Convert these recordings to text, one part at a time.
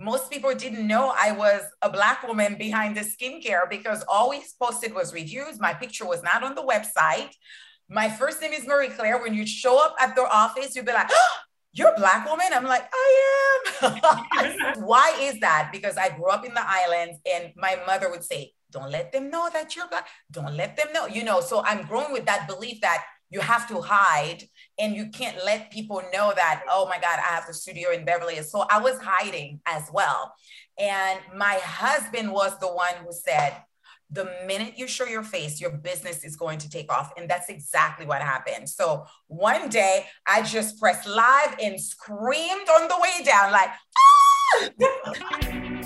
most people didn't know I was a black woman behind the skincare because all we posted was reviews. My picture was not on the website. My first name is Marie Claire. When you show up at their office, you'll be like, oh, you're a black woman? I'm like, I am. Why is that? Because I grew up in the islands and my mother would say, don't let them know that you're black. Don't let them know, you know. So I'm growing with that belief that you have to hide and you can't let people know that, oh my God, I have a studio in Beverly Hills. So I was hiding as well. And my husband was the one who said, the minute you show your face, your business is going to take off. And that's exactly what happened. So one day I just pressed live and screamed on the way down, like, ah!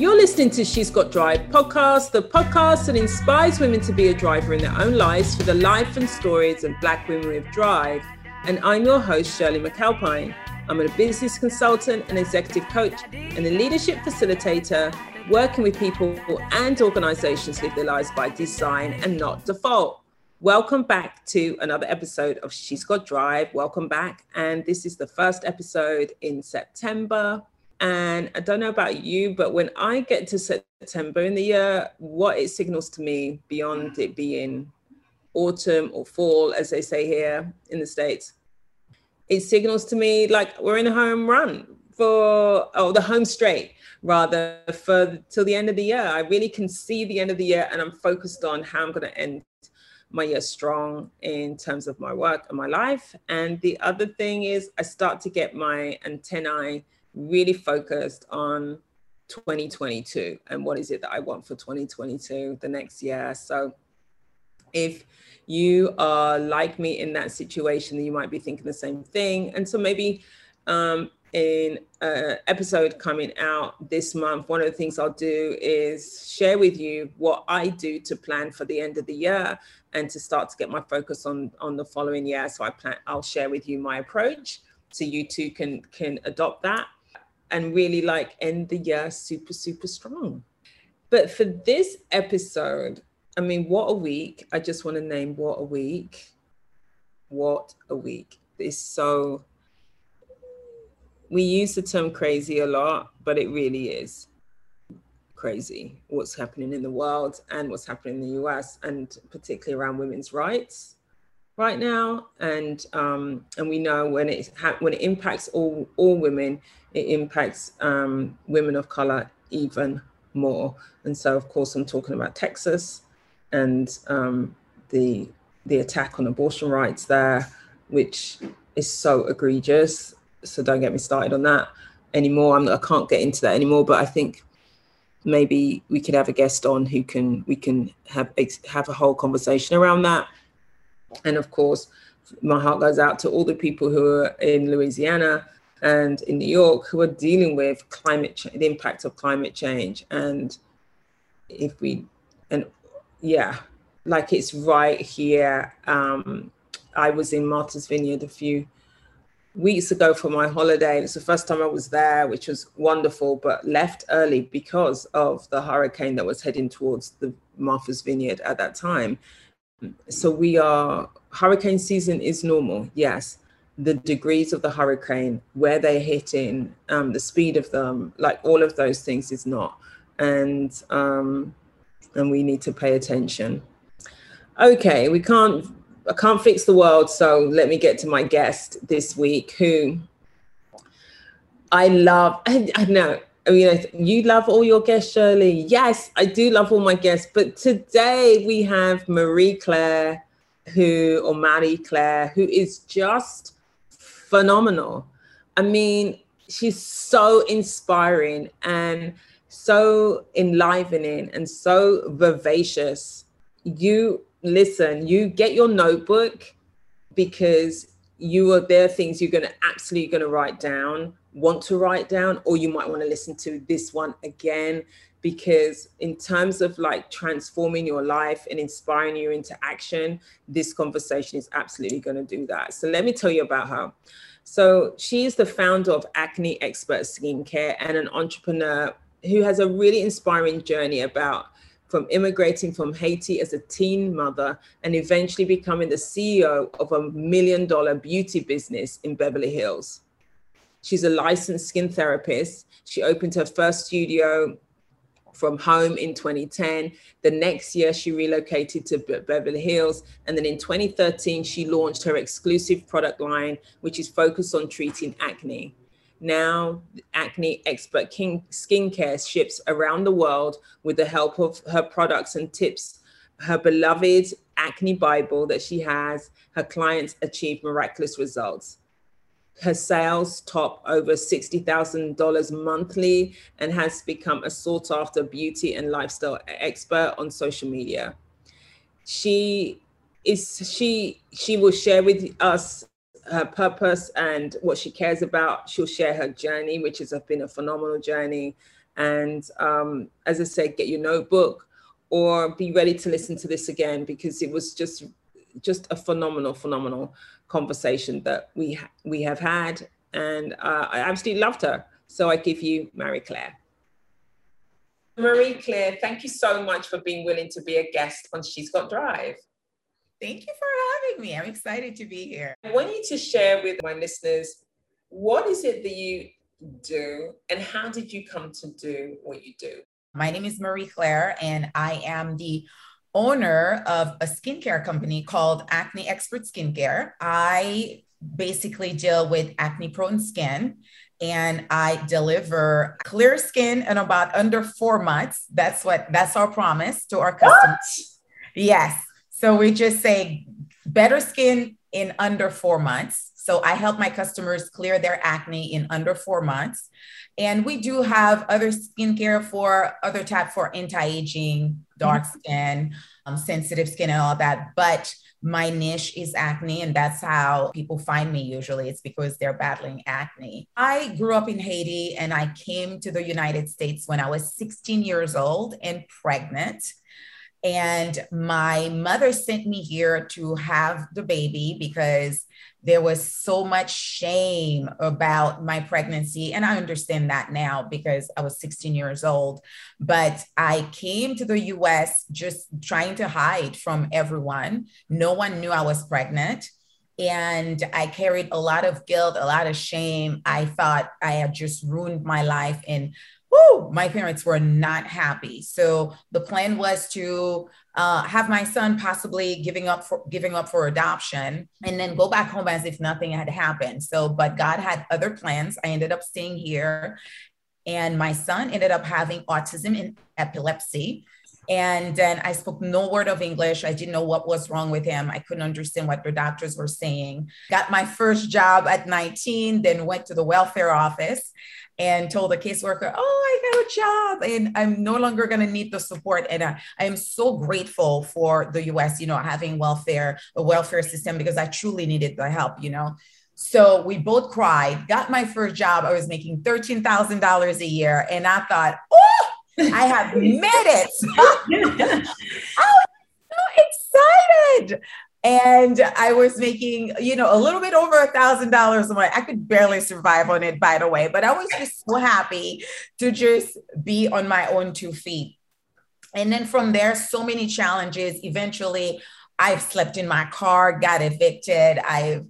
You're listening to She's Got Drive podcast, the podcast that inspires women to be a driver in their own lives for the life and stories of Black women with drive. And I'm your host, Shirley McAlpine. I'm a business consultant and executive coach and a leadership facilitator, working with people and organizations live their lives by design and not default. Welcome back to another episode of She's Got Drive. Welcome back. And this is the first episode in September. And I don't know about you, but when I get to September in the year, what it signals to me beyond mm. it being autumn or fall, as they say here in the States, it signals to me like we're in a home run for, oh, the home straight rather for till the end of the year. I really can see the end of the year and I'm focused on how I'm going to end my year strong in terms of my work and my life. And the other thing is I start to get my antennae really focused on 2022 and what is it that I want for 2022, the next year. So if you are like me in that situation, you might be thinking the same thing. And so maybe um, in an episode coming out this month, one of the things I'll do is share with you what I do to plan for the end of the year and to start to get my focus on on the following year. So I plan I'll share with you my approach so you too can can adopt that and really like end the year super, super strong. But for this episode, I mean, what a week. I just want to name what a week. What a week. It's so, we use the term crazy a lot, but it really is crazy what's happening in the world and what's happening in the US, and particularly around women's rights right now. And um, and we know when it ha- when it impacts all all women, it impacts um, women of color even more. And so, of course, I'm talking about Texas and um, the the attack on abortion rights there, which is so egregious. So don't get me started on that anymore. I'm, I can't get into that anymore. But I think maybe we could have a guest on who can we can have have a whole conversation around that. And of course, my heart goes out to all the people who are in Louisiana and in New York who are dealing with climate the impact of climate change. And if we, and yeah, like it's right here. Um, I was in Martha's Vineyard a few weeks ago for my holiday. It's the first time I was there, which was wonderful, but left early because of the hurricane that was heading towards the Martha's Vineyard at that time. So we are, hurricane season is normal, yes, the degrees of the hurricane, where they're hitting, um, the speed of them, like all of those things is not. And um, and we need to pay attention. Okay, we can't I can't fix the world, so let me get to my guest this week who I love. I, I know. I mean, you love all your guests, Shirley. Yes, I do love all my guests. But today we have Marie Claire, who, or Marie Claire, who is just phenomenal. I mean, she's so inspiring and so enlivening and so vivacious. You listen, you get your notebook because you are there are things you're going to absolutely going to write down, want to write down, or you might want to listen to this one again. Because in terms of like transforming your life and inspiring you into action this conversation is absolutely going to do that. So let me tell you about her. So she is the founder of acne expert skincare and an entrepreneur who has a really inspiring journey about from immigrating from Haiti as a teen mother and eventually becoming the CEO of a million dollar beauty business in Beverly Hills. She's a licensed skin therapist. She opened her first studio from home in 2010. The next year, she relocated to Beverly Hills. And then in 2013, she launched her exclusive product line, which is focused on treating acne. Now, acne expert King skincare ships around the world with the help of her products and tips. Her beloved acne Bible that she has, her clients achieve miraculous results her sales top over $60,000 monthly and has become a sought after beauty and lifestyle expert on social media. She is she she will share with us her purpose and what she cares about. She'll share her journey, which has been a phenomenal journey. And um, as I said, get your notebook or be ready to listen to this again because it was just just a phenomenal, phenomenal conversation that we ha- we have had, and uh, I absolutely loved her. So I give you Marie Claire. Marie Claire, thank you so much for being willing to be a guest on She's Got Drive. Thank you for having me. I'm excited to be here. I want you to share with my listeners what is it that you do and how did you come to do what you do? My name is Marie Claire, and I am the owner of a skincare company called Acne Expert Skincare. I basically deal with acne prone skin and I deliver clear skin in about under four months. That's what that's our promise to our customers. What? Yes. So we just say better skin in under four months. So I help my customers clear their acne in under four months. And we do have other skincare for other type for anti-aging, dark mm-hmm. skin, um, sensitive skin, and all that. But my niche is acne, and that's how people find me usually. It's because they're battling acne. I grew up in Haiti and I came to the United States when I was 16 years old and pregnant. And my mother sent me here to have the baby because there was so much shame about my pregnancy. And I understand that now because I was 16 years old. But I came to the US just trying to hide from everyone. No one knew I was pregnant. And I carried a lot of guilt, a lot of shame. I thought I had just ruined my life. And whoo, my parents were not happy. So the plan was to uh, have my son possibly giving up for giving up for adoption and then go back home as if nothing had happened. So, but God had other plans. I ended up staying here, and my son ended up having autism and epilepsy. And then I spoke no word of English. I didn't know what was wrong with him. I couldn't understand what the doctors were saying. Got my first job at 19, then went to the welfare office and told the caseworker, Oh, I got a job and I'm no longer going to need the support. And I, I am so grateful for the US, you know, having welfare, a welfare system because I truly needed the help, you know. So we both cried, got my first job. I was making $13,000 a year. And I thought, Oh, I have made it. I was so excited and I was making, you know, a little bit over a thousand dollars a month. I could barely survive on it, by the way, but I was just so happy to just be on my own two feet. And then from there, so many challenges. Eventually, I've slept in my car, got evicted. I've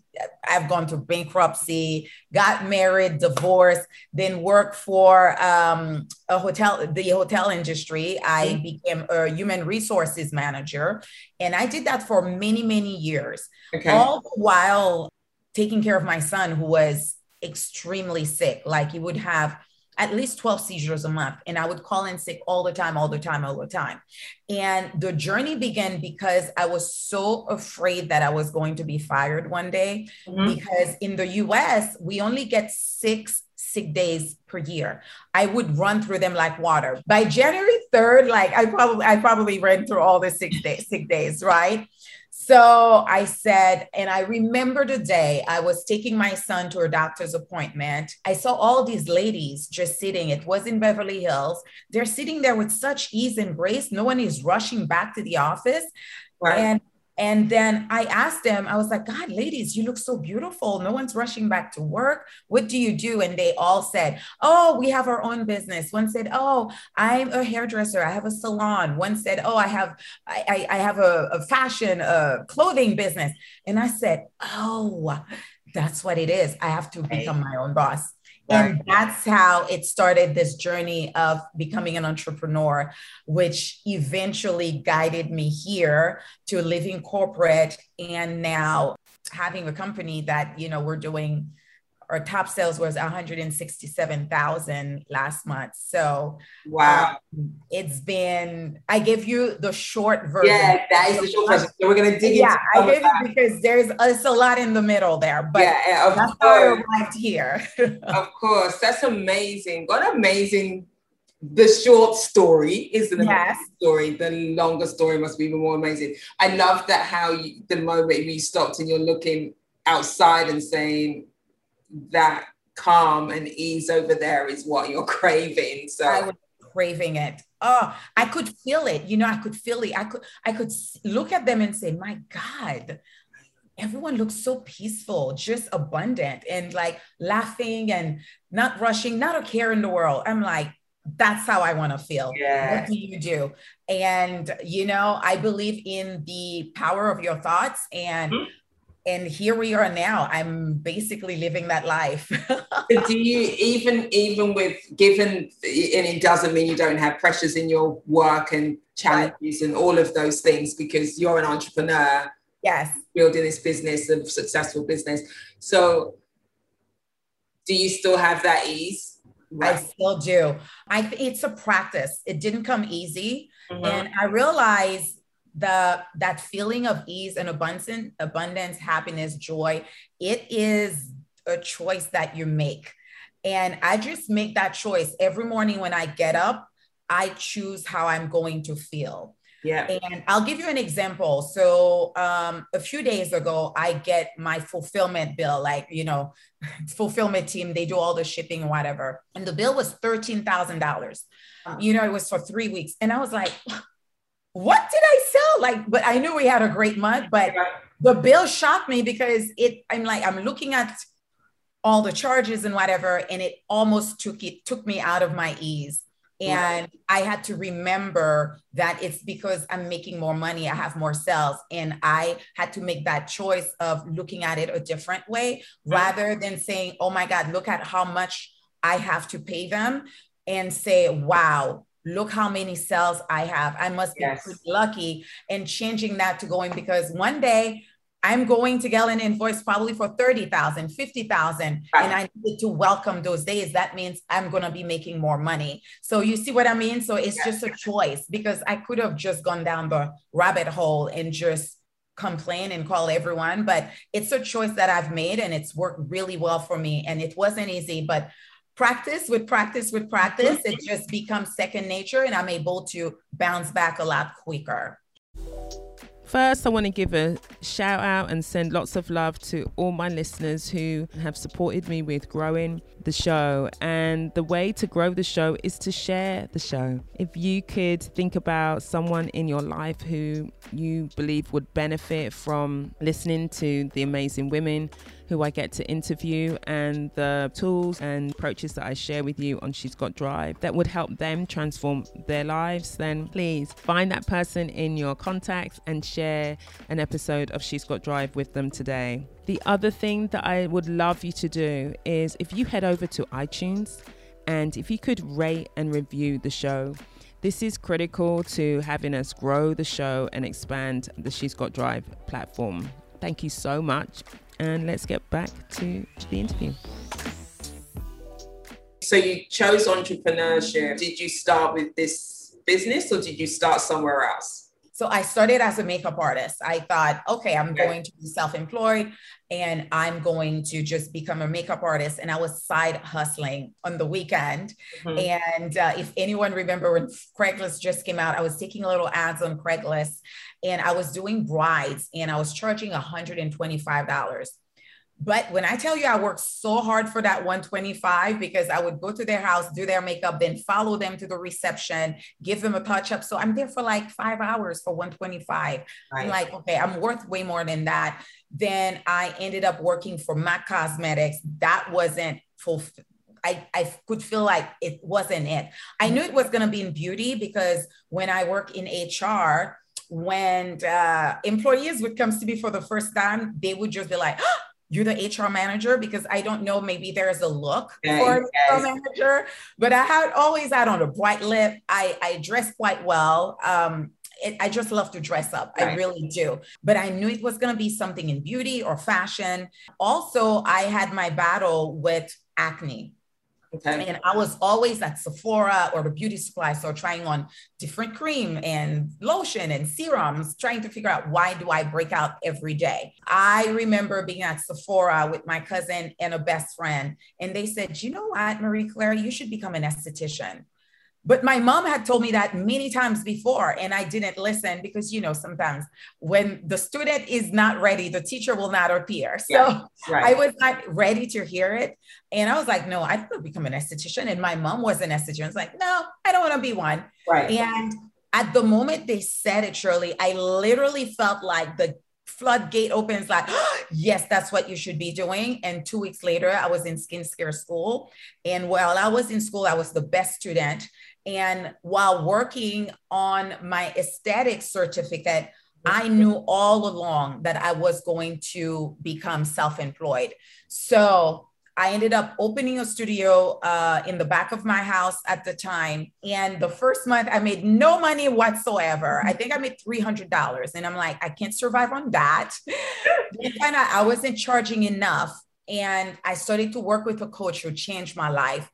I've gone through bankruptcy, got married, divorced, then worked for um, a hotel, the hotel industry. I mm-hmm. became a human resources manager, and I did that for many, many years, okay. all the while taking care of my son, who was extremely sick. Like he would have at least 12 seizures a month. And I would call in sick all the time, all the time, all the time. And the journey began because I was so afraid that I was going to be fired one day. Mm-hmm. Because in the US, we only get six sick days per year. I would run through them like water. By January 3rd, like I probably I probably ran through all the six days, sick days, right? So I said, and I remember the day I was taking my son to a doctor's appointment. I saw all these ladies just sitting. It was in Beverly Hills. They're sitting there with such ease and grace. No one is rushing back to the office. Right. And and then I asked them, I was like, God, ladies, you look so beautiful. No one's rushing back to work. What do you do? And they all said, Oh, we have our own business. One said, Oh, I'm a hairdresser. I have a salon. One said, Oh, I have I, I have a, a fashion, a clothing business. And I said, Oh, that's what it is. I have to become my own boss. And that's how it started this journey of becoming an entrepreneur, which eventually guided me here to living corporate and now having a company that, you know, we're doing our top sales was 167,000 last month. So wow, um, it's been. I give you the short version. Yeah, that is the short version. So we're gonna dig yeah, into. Yeah, I gave you because there's it's a lot in the middle there, but yeah, of that's course. how I arrived here. of course, that's amazing. What amazing the short story is the yes. story. The longer story must be even more amazing. I love that how you, the moment you stopped and you're looking outside and saying, that calm and ease over there is what you're craving. So I was craving it. Oh, I could feel it. You know, I could feel it. I could I could look at them and say, "My God, everyone looks so peaceful, just abundant and like laughing and not rushing, not a care in the world." I'm like, that's how I want to feel. Yeah. What do you do? And you know, I believe in the power of your thoughts and mm-hmm and here we are now. I'm basically living that life. Do you even even with given and it doesn't mean you don't have pressures in your work and challenges and all of those things because you're an entrepreneur yes. building this business a successful business. So do you still have that ease? Right. i still do. I it's a practice. It didn't come easy. Mm-hmm. and i realized the that feeling of ease and abundance abundance happiness joy it is a choice that you make. And i just make that choice. Every morning when i get up i choose how i'm going to feel. Yeah. And i'll give you an example. So um, a few days ago i get my fulfillment bill like you know fulfillment team they do all the shipping whatever. And the bill was $13000 you know it was for three weeks. And i was like what did I sell? Like, but I knew we had a great month, but the bill shocked me because it, I'm like, I'm looking at all the charges and whatever, and it almost took it, took me out of my ease. And I had to remember that it's because I'm making more money, I have more sales. And I had to make that choice of looking at it a different way rather than saying, oh my God, look at how much I have to pay them and say, wow, look how many cells I have. I must be yes. pretty lucky. And changing that to going because one day I'm going to get an invoice probably for 30,000, 50,000. And I need to welcome those days. That means I'm going to be making more money. So you see what I mean? So it's yes. just a choice because I could have just gone down the rabbit hole and just complain and call everyone, but it's a choice that I've made and it's worked really well for me. And it wasn't easy, but practice with practice with practice, it mm-hmm. just becomes second nature and I'm able to bounce back a lot quicker. First, I want to give a shout out and send lots of love to all my listeners who have supported me with growing the show. And the way to grow the show is to share the show. If you could think about someone in your life who you believe would benefit from listening to the amazing women who I get to interview and the tools and approaches that I share with you on She's Got Drive that would help them transform their lives, then please find that person in your contacts and share an episode of She's Got Drive with them today. The other thing that I would love you to do is if you head over to iTunes and if you could rate and review the show. This is critical to having us grow the show and expand the She's Got Drive platform. Thank you so much and let's get back to the interview. So you chose entrepreneurship. Did you start with this business or did you start somewhere else? So I started as a makeup artist. I thought, okay, I'm going to be self-employed and I'm going to just become a makeup artist. And I was side hustling on the weekend. Mm-hmm. And uh, if anyone remember when Craigslist just came out, I was taking little ads on Craigslist and I was doing brides and I was charging $125. But when I tell you I worked so hard for that 125 because I would go to their house, do their makeup, then follow them to the reception, give them a touch up. So I'm there for like five hours for 125. Right. I'm like, okay, I'm worth way more than that. Then I ended up working for MAC Cosmetics. That wasn't full. I, I could feel like it wasn't it. I knew it was going to be in beauty because when I work in HR, when uh, employees would come to me for the first time, they would just be like, oh, you're the HR manager because I don't know, maybe there's a look yes, for yes. HR manager, but I had always had on a bright lip. I, I dress quite well. Um, it, I just love to dress up. Right. I really do. But I knew it was going to be something in beauty or fashion. Also, I had my battle with acne. Okay. And I was always at Sephora or the beauty supply store trying on different cream and lotion and serums, trying to figure out why do I break out every day. I remember being at Sephora with my cousin and a best friend, and they said, you know what, Marie Claire, you should become an esthetician. But my mom had told me that many times before, and I didn't listen because, you know, sometimes when the student is not ready, the teacher will not appear. So yeah, right. I was not ready to hear it. And I was like, no, I want to become an esthetician. And my mom was an esthetician. I was like, no, I don't want to be one. Right. And at the moment they said it, Shirley, I literally felt like the floodgate opens like yes that's what you should be doing. And two weeks later i was in skin skincare school. And while i was in school i was the best student. And while working on my aesthetic certificate i knew all along that i was going to become self-employed. So I ended up opening a studio uh, in the back of my house at the time. And the first month, I made no money whatsoever. I think I made $300. And I'm like, I can't survive on that. kind of, I wasn't charging enough. And I started to work with a coach who changed my life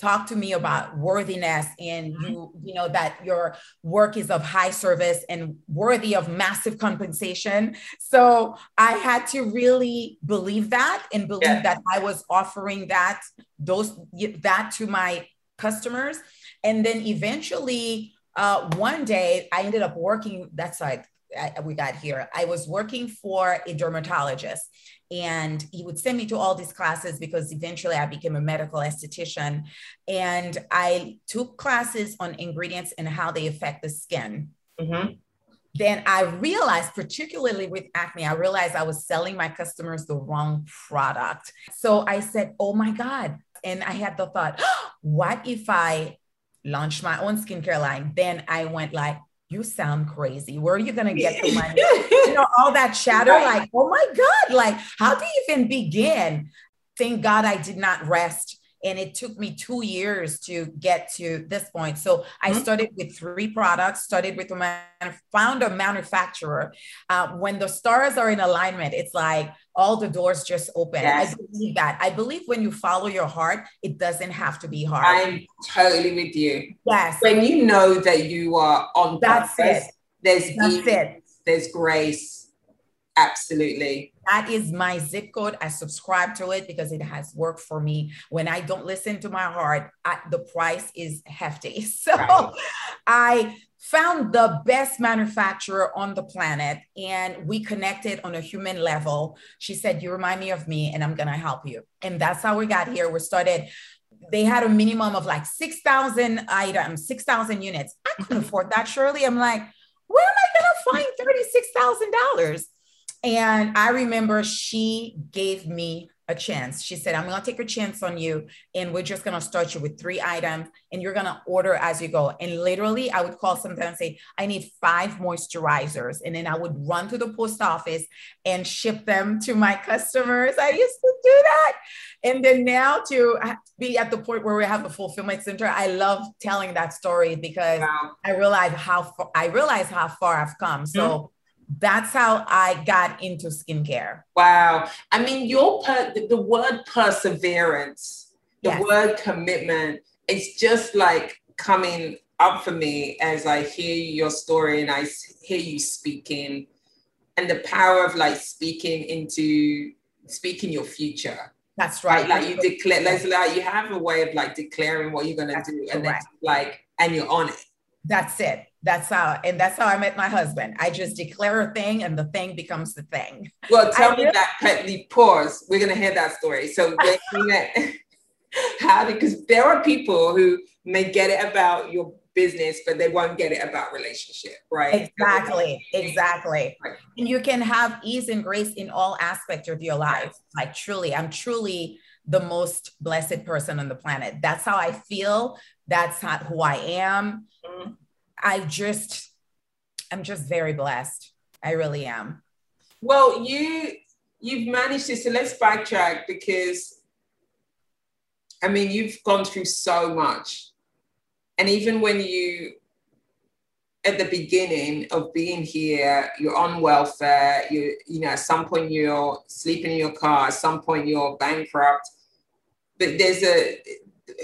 talk to me about worthiness and mm-hmm. you you know that your work is of high service and worthy of massive compensation so i had to really believe that and believe yeah. that i was offering that those that to my customers and then eventually uh, one day i ended up working that's like I, we got here i was working for a dermatologist and he would send me to all these classes because eventually I became a medical esthetician. And I took classes on ingredients and how they affect the skin. Mm-hmm. Then I realized, particularly with acne, I realized I was selling my customers the wrong product. So I said, Oh my God. And I had the thought, what if I launched my own skincare line? Then I went like, you sound crazy. Where are you going to get the money? you know, all that chatter, right. like, oh my God, like, how do you even begin? Thank God I did not rest and it took me two years to get to this point. So I mm-hmm. started with three products, started with a man, found a manufacturer. Uh, when the stars are in alignment, it's like all the doors just open. Yes. I believe that. I believe when you follow your heart, it doesn't have to be hard. I'm totally with you. Yes. When you know that you are on That's purpose, it. there's That's ease, it. there's grace, Absolutely. That is my zip code. I subscribe to it because it has worked for me. When I don't listen to my heart, I, the price is hefty. So right. I found the best manufacturer on the planet and we connected on a human level. She said, You remind me of me and I'm going to help you. And that's how we got here. We started they had a minimum of like 6,000 items, 6,000 units. I couldn't mm-hmm. afford that, Shirley. I'm like, where am I going to find $36,000? And I remember she gave me a chance. She said, I'm going to take a chance on you, and we're just going to start you with three items, and you're going to order as you go. And literally, I would call sometimes and say, I need five moisturizers. And then I would run to the post office and ship them to my customers. I used to do that. And then now to be at the point where we have a fulfillment center, I love telling that story because wow. I realize how far, I realize how far I've come. So mm-hmm that's how I got into skincare. Wow. I mean, your per- the word perseverance, the yes. word commitment, it's just like coming up for me as I hear your story and I hear you speaking and the power of like speaking into speaking your future. That's right. Like, like you declare, like, like you have a way of like declaring what you're gonna That's do, and then like, and you're on it. That's it. That's how, and that's how I met my husband. I just declare a thing, and the thing becomes the thing. Well, tell I me really- that. Petly pause. We're gonna hear that story. So, how? Because there are people who may get it about your business, but they won't get it about relationship, right? Exactly, exactly. Right. And you can have ease and grace in all aspects of your life. Like truly, I'm truly the most blessed person on the planet. That's how I feel. That's not who I am. Mm-hmm. I just, I'm just very blessed. I really am. Well, you you've managed to. So let's backtrack because, I mean, you've gone through so much, and even when you at the beginning of being here, you're on welfare, you you know, at some point you're sleeping in your car, at some point you're bankrupt. But there's a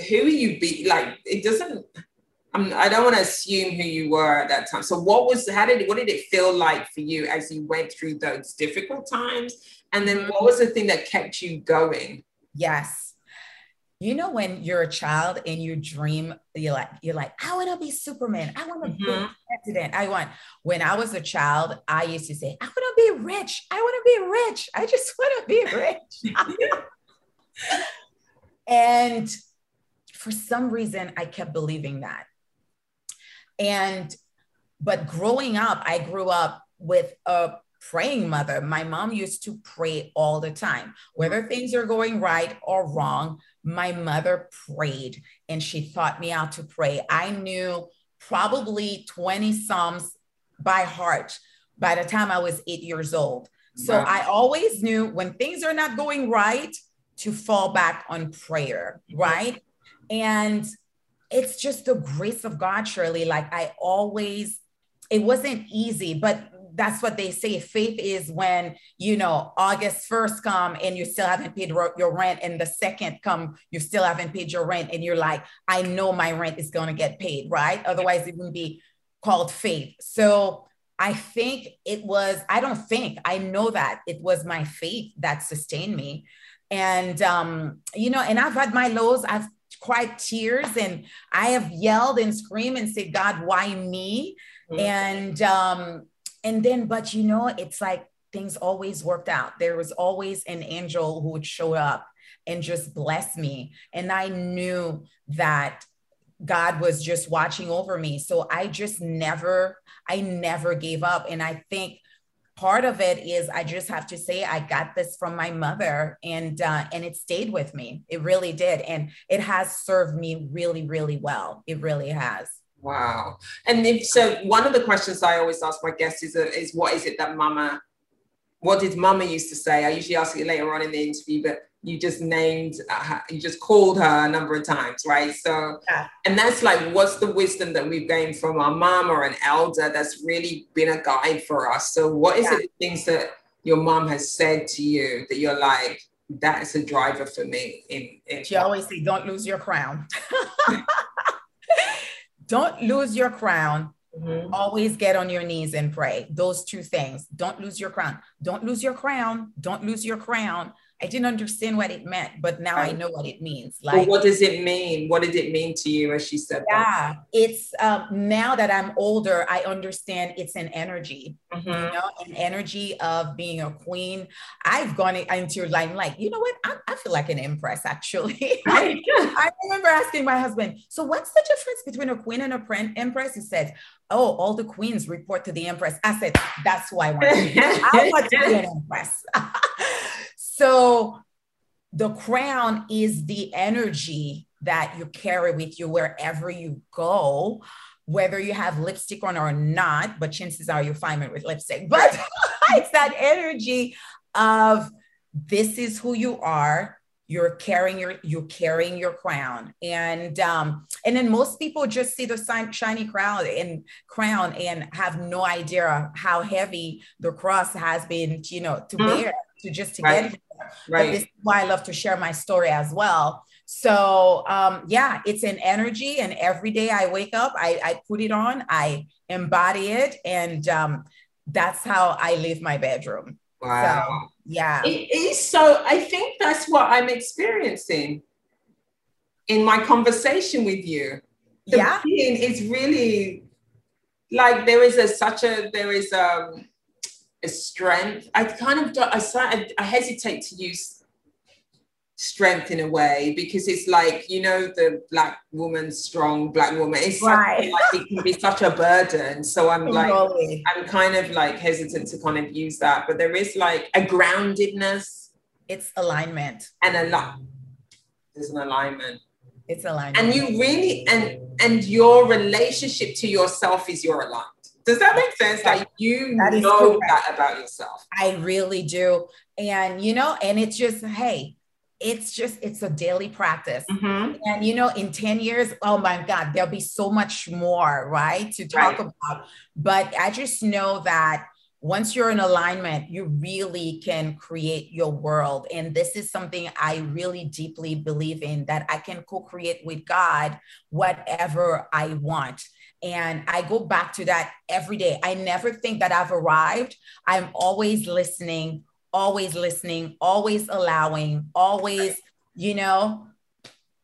who are you be like it doesn't I'm, I don't want to assume who you were at that time. So what was how did what did it feel like for you as you went through those difficult times? And then what was the thing that kept you going? Yes you know when you're a child and you dream you're like you're like i want to be superman i want to mm-hmm. be president i want when i was a child i used to say i want to be rich i want to be rich i just want to be rich and for some reason i kept believing that and but growing up i grew up with a praying mother. My mom used to pray all the time, whether things are going right or wrong. My mother prayed and she taught me how to pray. I knew probably 20 Psalms by heart by the time I was eight years old. So wow. I always knew when things are not going right to fall back on prayer, right? And it's just the grace of God, Shirley. Like I always, it wasn't easy, but that's what they say. Faith is when, you know, August 1st come and you still haven't paid your rent and the second come, you still haven't paid your rent. And you're like, I know my rent is going to get paid, right? Otherwise it wouldn't be called faith. So I think it was, I don't think, I know that it was my faith that sustained me. And, um, you know, and I've had my lows, I've cried tears and I have yelled and screamed and said, God, why me? Mm-hmm. And, um, and then but you know it's like things always worked out there was always an angel who would show up and just bless me and i knew that god was just watching over me so i just never i never gave up and i think part of it is i just have to say i got this from my mother and uh, and it stayed with me it really did and it has served me really really well it really has Wow. And if so, one of the questions I always ask my guests is, uh, is what is it that mama, what did mama used to say? I usually ask it later on in the interview, but you just named, uh, you just called her a number of times, right? So, yeah. and that's like, what's the wisdom that we've gained from our mom or an elder that's really been a guide for us? So, what is yeah. it things that your mom has said to you that you're like, that is a driver for me? In, in she always say, don't lose your crown. don't lose your crown. Mm-hmm. Always get on your knees and pray. Those two things. Don't lose your crown. Don't lose your crown. Don't lose your crown. I didn't understand what it meant, but now. I know what it means. Like, well, what does it mean? What did it mean to you as she said yeah, that? it's um, now that I'm older, I understand it's an energy, mm-hmm. you know, an energy of being a queen. I've gone into your line like, you know what? I, I feel like an empress, actually. I, I, remember asking my husband, so what's the difference between a queen and a empress? He said, oh, all the queens report to the empress. I said, that's who I want to be. I want to be an empress. So the crown is the energy that you carry with you wherever you go, whether you have lipstick on or not, but chances are you find it with lipstick. But it's that energy of this is who you are. You're carrying your you're carrying your crown, and um, and then most people just see the shiny crown and crown and have no idea how heavy the cross has been, you know, to mm-hmm. bear to just to right. get here. Right. But this is why I love to share my story as well. So um, yeah, it's an energy, and every day I wake up, I, I put it on, I embody it, and um, that's how I live my bedroom. Wow. So, yeah. It is so. I think that's what I'm experiencing in my conversation with you. The yeah. being is really like there is a such a there is um a strength. I kind of I, I hesitate to use strength in a way because it's like you know the black woman strong black woman. It's right. like it can be such a burden. So i'm like i'm kind of like hesitant to kind of use that. But there is like a groundedness. It's alignment. And a lot there's an alignment. It's alignment. And you really and and your relationship to yourself is your alignment Does that make sense? Like you that know correct. that about yourself. I really do. And you know, and it's just, hey, it's just it's a daily practice mm-hmm. and you know in 10 years oh my god there'll be so much more right to talk right. about but i just know that once you're in alignment you really can create your world and this is something i really deeply believe in that i can co-create with god whatever i want and I go back to that every day. I never think that I've arrived. I'm always listening, always listening, always allowing, always, you know,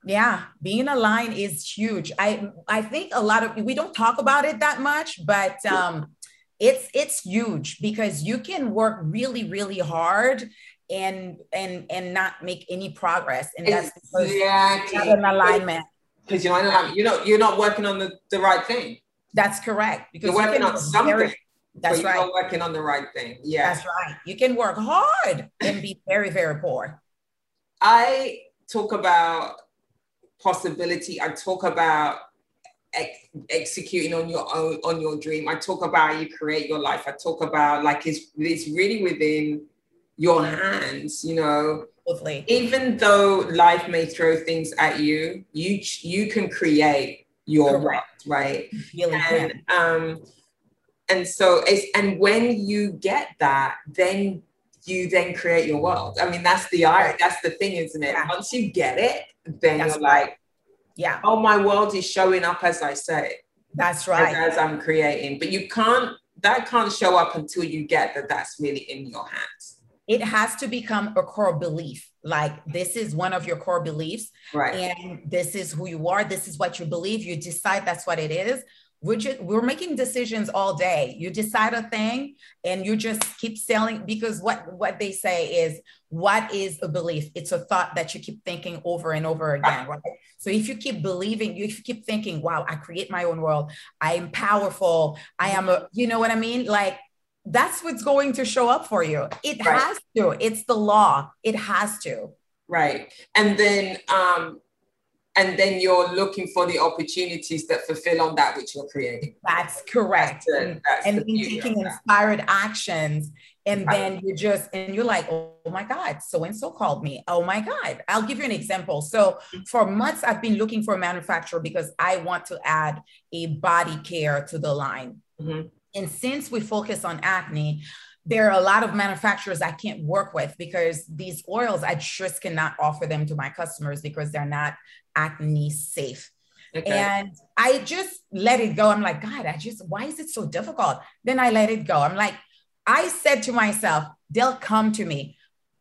yeah, being aligned is huge. I I think a lot of we don't talk about it that much, but um it's it's huge because you can work really really hard and and and not make any progress and that's because exactly. an alignment because you're not you're not you're not working on the, the right thing that's correct because you're working you on something very, that's right. You're working on the right thing. Yeah. That's right. You can work hard and be very, very poor. I talk about possibility. I talk about ex- executing on your own on your dream. I talk about how you create your life. I talk about like it's it's really within your hands, you know. Lovely. Even though life may throw things at you, you you can create your world, right? Really and, um and so it's and when you get that then you then create your world. I mean that's the art that's the thing isn't it? Yeah. once you get it then that's you're right. like yeah. oh my world is showing up as i say. That's right. as, as i'm creating. But you can't that can't show up until you get that that's really in your hands it has to become a core belief. Like this is one of your core beliefs right. and this is who you are. This is what you believe. You decide that's what it is. We're just we're making decisions all day. You decide a thing and you just keep selling because what what they say is what is a belief? It's a thought that you keep thinking over and over again right? So if you keep believing if you keep thinking wow i create my own world. I am powerful. I am a you know what i mean? Like that's what's going to show up for you it right. has to it's the law it has to right and then um and then you're looking for the opportunities that fulfill on that which you're creating. That's correct. That's and, that's and taking inspired actions. And right. then you just, and you're like, oh my God, so and so called me. Oh my God. I'll give you an example. So for months, I've been looking for a manufacturer because I want to add a body care to the line. Mm-hmm. And since we focus on acne, there are a lot of manufacturers I can't work with because these oils, I just cannot offer them to my customers because they're not acne safe. Okay. And I just let it go. I'm like, God, I just, why is it so difficult? Then I let it go. I'm like, I said to myself, they'll come to me.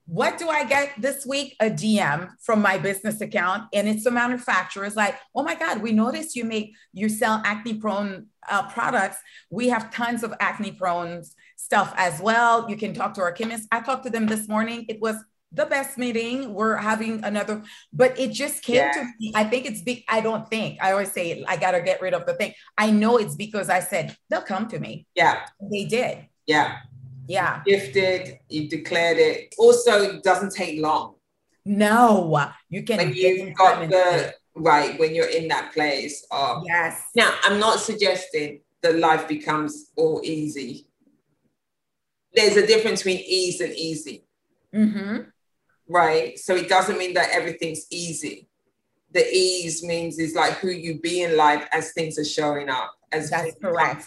What do I get this week? A DM from my business account, and it's a manufacturer. It's like, oh my God, we noticed you make you sell acne prone uh, products. We have tons of acne prone stuff as well. You can talk to our chemist. I talked to them this morning. It was the best meeting. We're having another, but it just came yeah. to me. I think it's big. I don't think I always say I gotta get rid of the thing. I know it's because I said they'll come to me. Yeah. They did. Yeah. Yeah. Gifted, you declared it. Also, it doesn't take long. No, you can when you've got the right when you're in that place of yes. Now, I'm not suggesting that life becomes all easy. There's a difference between ease and easy. Mm-hmm right? So it doesn't mean that everything's easy. The ease means is like who you be in life as things are showing up. As that's correct.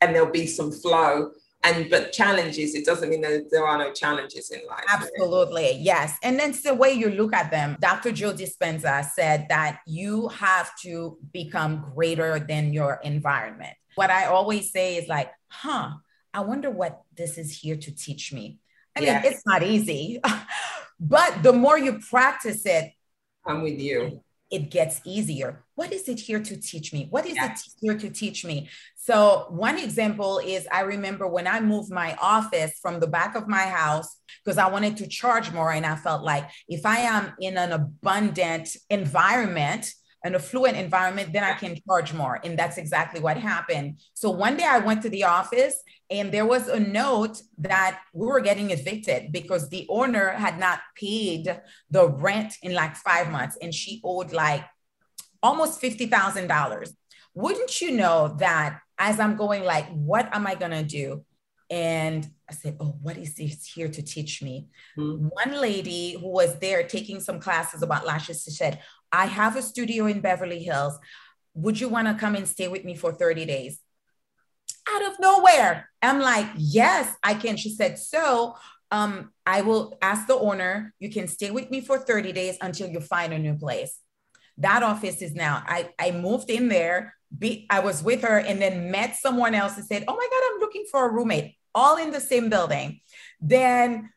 and there'll be some flow. And but challenges, it doesn't mean that there are no challenges in life. Absolutely. Right? Yes. And then the way you look at them. Dr. Joe Dispenza said that you have to become greater than your environment. What I always say is like, huh, I wonder what this is here to teach me. I mean, it's not easy, but the more you practice it, I'm with you. It gets easier. What is it here to teach me? What is it here to teach me? So, one example is I remember when I moved my office from the back of my house because I wanted to charge more. And I felt like if I am in an abundant environment, an affluent environment, then I can charge more. And that's exactly what happened. So one day I went to the office and there was a note that we were getting evicted because the owner had not paid the rent in like five months and she owed like almost $50,000. wouldn't you know that as I'm going, like, what am I going to do? And I said, Oh, what is this here to teach me? Mm-hmm. One lady who was there taking some classes about lashes said, I have a studio in Beverly Hills. Would you want to come and stay with me for 30 days? Out of nowhere. I'm like, Yes, I can. She said, So um, I will ask the owner, you can stay with me for 30 days until you find a new place. That office is now, I, I moved in there. Be, I was with her and then met someone else and said, Oh my God, I'm looking for a roommate, all in the same building. Then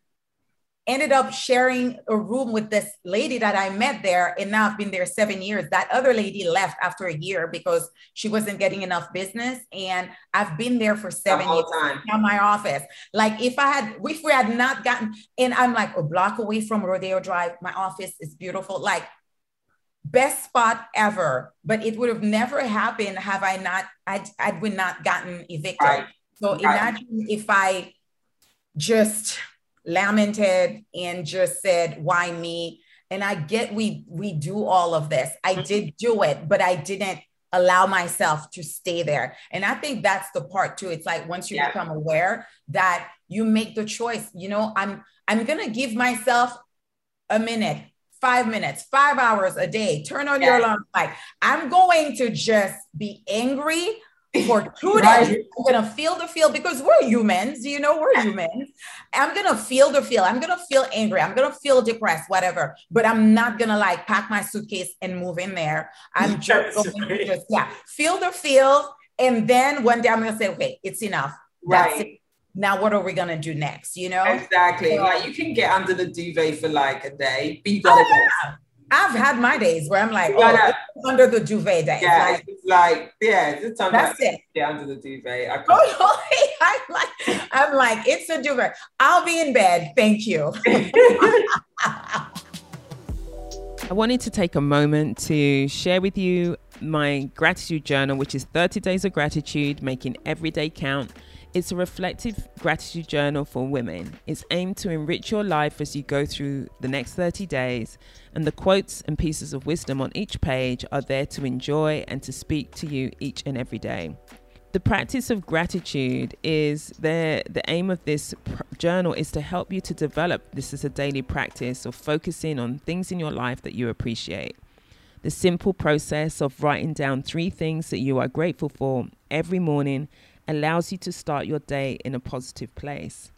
ended up sharing a room with this lady that I met there. And now I've been there seven years. That other lady left after a year because she wasn't getting enough business. And I've been there for seven years time. now my office. Like if I had, if we had not gotten, and I'm like a block away from Rodeo Drive, my office is beautiful. Like best spot ever. But it would have never happened have I not, I, I would not gotten evicted. Right. So right. imagine if I just lamented and just said, why me? And I get we we do all of this. I mm-hmm. did do it, but I didn't allow myself to stay there. And I think that's the part too. It's like once you yeah. become aware that you make the choice, you know, I'm I'm gonna give myself a minute, five minutes, five hours a day. Turn on yeah. your alarm. Like I'm going to just be angry for two right. days. I'm gonna feel the feel because we're humans, you know, we're humans. I'm gonna feel the feel. I'm gonna feel angry. I'm gonna feel depressed, whatever. But I'm not gonna like pack my suitcase and move in there. I'm just going to just yeah, feel the feel. And then one day I'm gonna say, okay, it's enough. Right. It. Now what are we gonna do next? You know? Exactly. So, like you can get under the duvet for like a day, be you oh, yeah. I've had my days where I'm like, oh, oh under the duvet day. Yeah, like, it's like, yeah, it's that's it. Yeah, under the duvet. I oh, I'm like, I'm like, it's a duvet. I'll be in bed. Thank you. I wanted to take a moment to share with you my gratitude journal, which is 30 days of gratitude, making every day count. It's a reflective gratitude journal for women. It's aimed to enrich your life as you go through the next 30 days, and the quotes and pieces of wisdom on each page are there to enjoy and to speak to you each and every day. The practice of gratitude is the the aim of this pr- journal is to help you to develop this as a daily practice of focusing on things in your life that you appreciate. The simple process of writing down three things that you are grateful for every morning allows you to start your day in a positive place.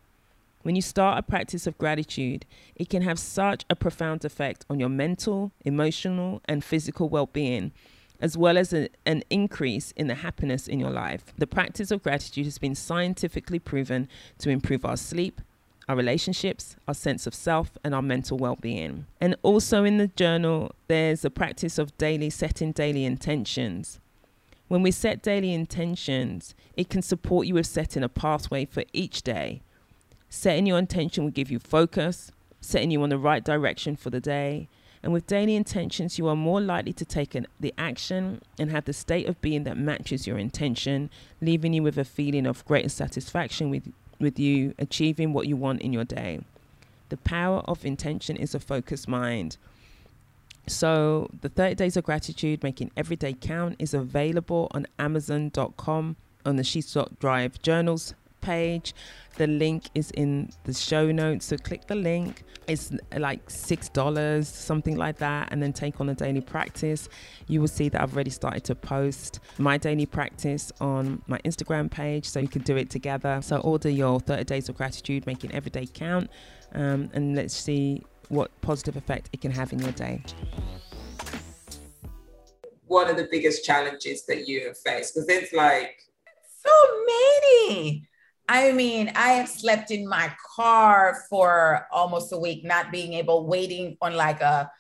When you start a practice of gratitude, it can have such a profound effect on your mental, emotional, and physical well being, as well as a, an increase in the happiness in your life. The practice of gratitude has been scientifically proven to improve our sleep, our relationships, our sense of self, and our mental well being. And also in the journal, there's a practice of daily setting daily intentions. When we set daily intentions, it can support you with setting a pathway for each day. Setting your intention will give you focus, setting you on the right direction for the day. And with daily intentions, you are more likely to take an, the action and have the state of being that matches your intention, leaving you with a feeling of greater satisfaction with, with you achieving what you want in your day. The power of intention is a focused mind. So, the 30 Days of Gratitude, Making Every Day Count, is available on Amazon.com on the She's Drive Journals page. The link is in the show notes. So, click the link. It's like $6, something like that, and then take on a daily practice. You will see that I've already started to post my daily practice on my Instagram page, so you can do it together. So, order your 30 Days of Gratitude, Making Every Day Count, um, and let's see what positive effect it can have in your day. One of the biggest challenges that you have faced, because it's like so many. I mean, I have slept in my car for almost a week, not being able, waiting on like a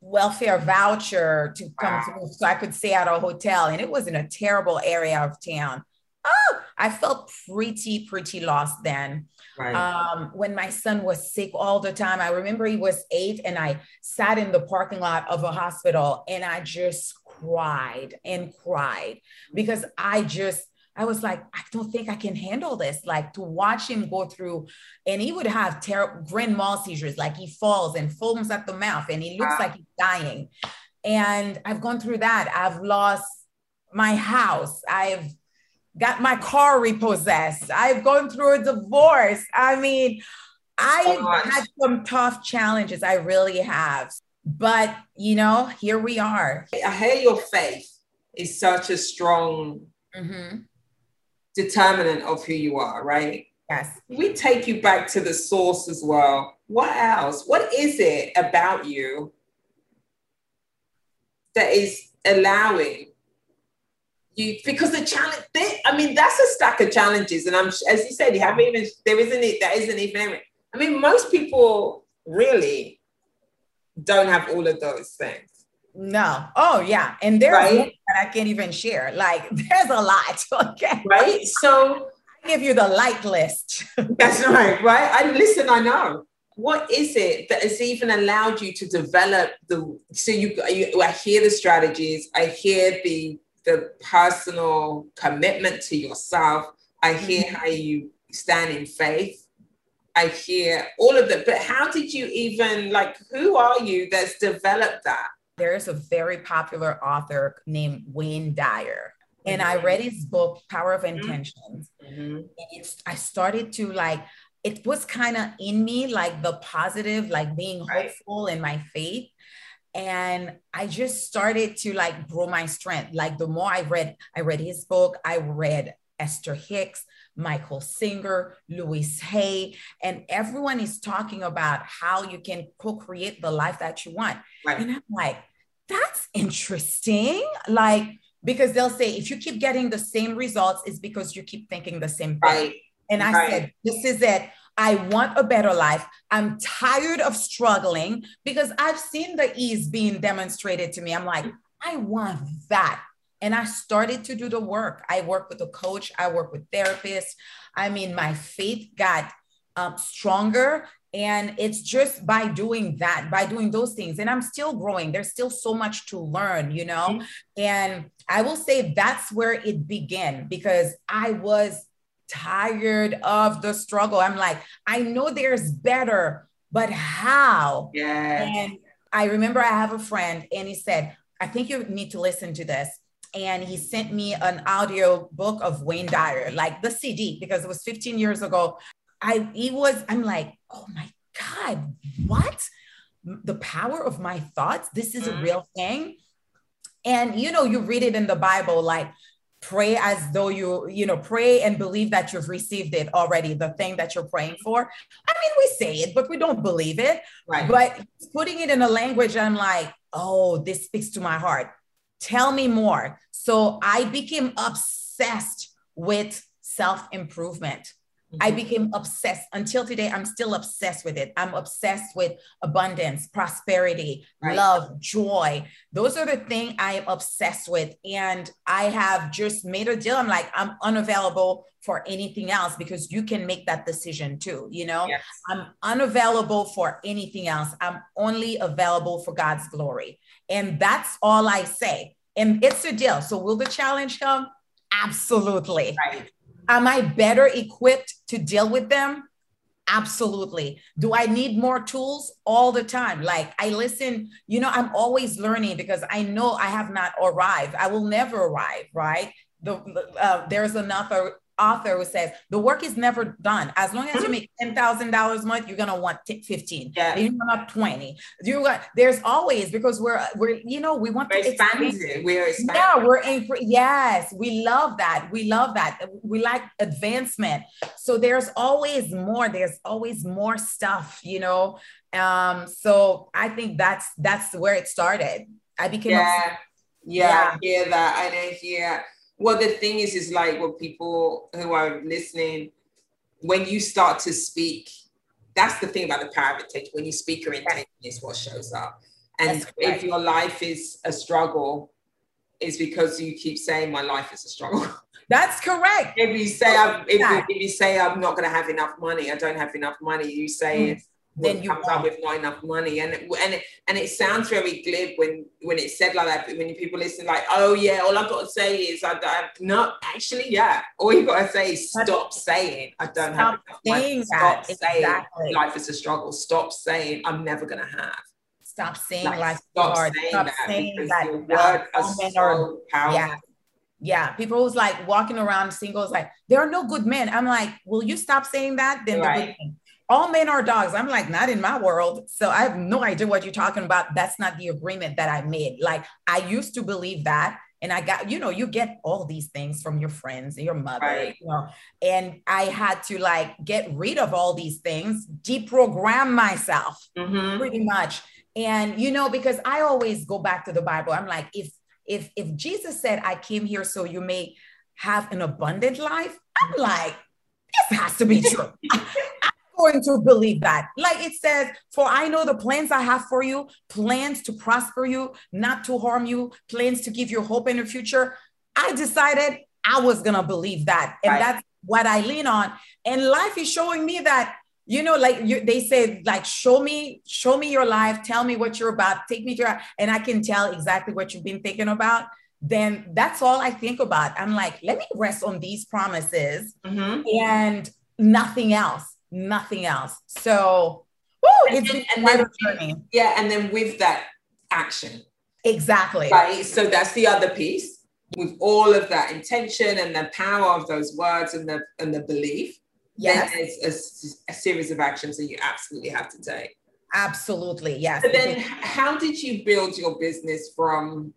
welfare voucher to come wow. through so I could stay at a hotel. And it was in a terrible area of town. Oh, I felt pretty, pretty lost then. Right. Um, when my son was sick all the time, I remember he was eight and I sat in the parking lot of a hospital and I just cried and cried because I just, I was like, I don't think I can handle this. Like to watch him go through, and he would have terrible grand mal seizures, like he falls and foams at the mouth and he looks wow. like he's dying. And I've gone through that. I've lost my house. I've got my car repossessed. I've gone through a divorce. I mean, I've oh had some tough challenges. I really have. But, you know, here we are. I hear your faith is such a strong mm-hmm. Determinant of who you are, right? Yes. We take you back to the source as well. What else? What is it about you that is allowing you because the challenge they, i mean that's a stack of challenges and i'm as you said you haven't even there isn't it that isn't even i mean most people really don't have all of those things no. Oh yeah. And there's right? that i can't even share. Like there's a lot okay? Right? So i give you the light list. That's right right? I listen i know. What is it that has even allowed you to develop the so you, you i hear the strategies i hear the the personal commitment to yourself i hear mm-hmm. how you stand in faith i hear all of that but how did you even like who are you that's developed that there's a very popular author named wayne dyer and mm-hmm. i read his book power of mm-hmm. intentions mm-hmm. i started to like it was kind of in me, like the positive, like being right. hopeful in my faith. And I just started to like grow my strength. Like the more I read, I read his book, I read Esther Hicks, Michael Singer, Louise Hay, and everyone is talking about how you can co-create the life that you want. Right. And I'm like, that's interesting. Like, because they'll say if you keep getting the same results, it's because you keep thinking the same thing. Right. And I right. said, This is it. I want a better life. I'm tired of struggling because I've seen the ease being demonstrated to me. I'm like, I want that. And I started to do the work. I work with a coach, I work with therapists. I mean, my faith got um, stronger. And it's just by doing that, by doing those things. And I'm still growing. There's still so much to learn, you know? Mm-hmm. And I will say that's where it began because I was tired of the struggle. I'm like, I know there's better, but how? Yeah. And I remember I have a friend and he said, I think you need to listen to this. And he sent me an audio book of Wayne Dyer, like the CD, because it was 15 years ago. I he was, I'm like, oh my God, what? The power of my thoughts. This is a mm-hmm. real thing. And you know, you read it in the Bible, like pray as though you you know pray and believe that you've received it already the thing that you're praying for i mean we say it but we don't believe it right but putting it in a language i'm like oh this speaks to my heart tell me more so i became obsessed with self improvement I mm-hmm. became obsessed until today. I'm still obsessed with it. I'm obsessed with abundance, prosperity, right. love, joy. Those are the things I am obsessed with. And I have just made a deal. I'm like, I'm unavailable for anything else because you can make that decision too. You know, yes. I'm unavailable for anything else. I'm only available for God's glory. And that's all I say. And it's a deal. So will the challenge come? Absolutely. Right. Am I better equipped to deal with them? Absolutely. Do I need more tools all the time? Like I listen, you know, I'm always learning because I know I have not arrived. I will never arrive, right? The, uh, there's another author who says the work is never done. As long as you make ten thousand dollars a month, you're gonna want t- fifteen. Yeah, gonna want twenty. You got there's always because we're we're you know we want we're to expand. We're expanding. Yeah, we're in. Yes, we love that. We love that. We like advancement. So there's always more. There's always more stuff. You know. Um. So I think that's that's where it started. I became. Yeah. Yeah, yeah. I hear that. I hear well the thing is is like what people who are listening when you start to speak that's the thing about the power of intention when you speak your intention is what shows up. And if your life is a struggle it's because you keep saying my life is a struggle. That's correct. If you say i'm if you, if you, say i'm not going to have enough money i don't have enough money you say mm then you comes up with not enough money and and it, and it sounds very glib when when it's said like that but when people listen like oh yeah all i've got to say is i don't no actually yeah all you've got to say is stop saying i don't stop have enough money. stop saying exactly. life is a struggle stop saying i'm never gonna have stop saying like, life stop hard. saying stop that saying because that your words are so powerful yeah Yeah, people who's like walking around singles, like there are no good men. I'm like, will you stop saying that? Then right. the all men are dogs. I'm like, not in my world. So I have no idea what you're talking about. That's not the agreement that I made. Like I used to believe that. And I got, you know, you get all these things from your friends and your mother, right. you know, and I had to like get rid of all these things, deprogram myself mm-hmm. pretty much. And, you know, because I always go back to the Bible. I'm like, if, if, if Jesus said, I came here so you may have an abundant life, I'm like, this has to be true. going to believe that. Like it says, For I know the plans I have for you, plans to prosper you, not to harm you, plans to give you hope in the future. I decided I was going to believe that. And right. that's what I lean on. And life is showing me that, you know, like you, they say, like, show me, show me your life, tell me what you're about, take me to, and I can tell exactly what you've been thinking about then that's all I think about. I'm like, let me rest on these promises mm-hmm. and nothing else nothing else. So woo, it's and then, journey. Yeah, and then with that action. Exactly. Right. So that's the other piece. With all of that intention and the power of those words and the and the belief, yes. then there's a, a series of actions that you absolutely have to take. Absolutely, yes. But then how did you build your business from,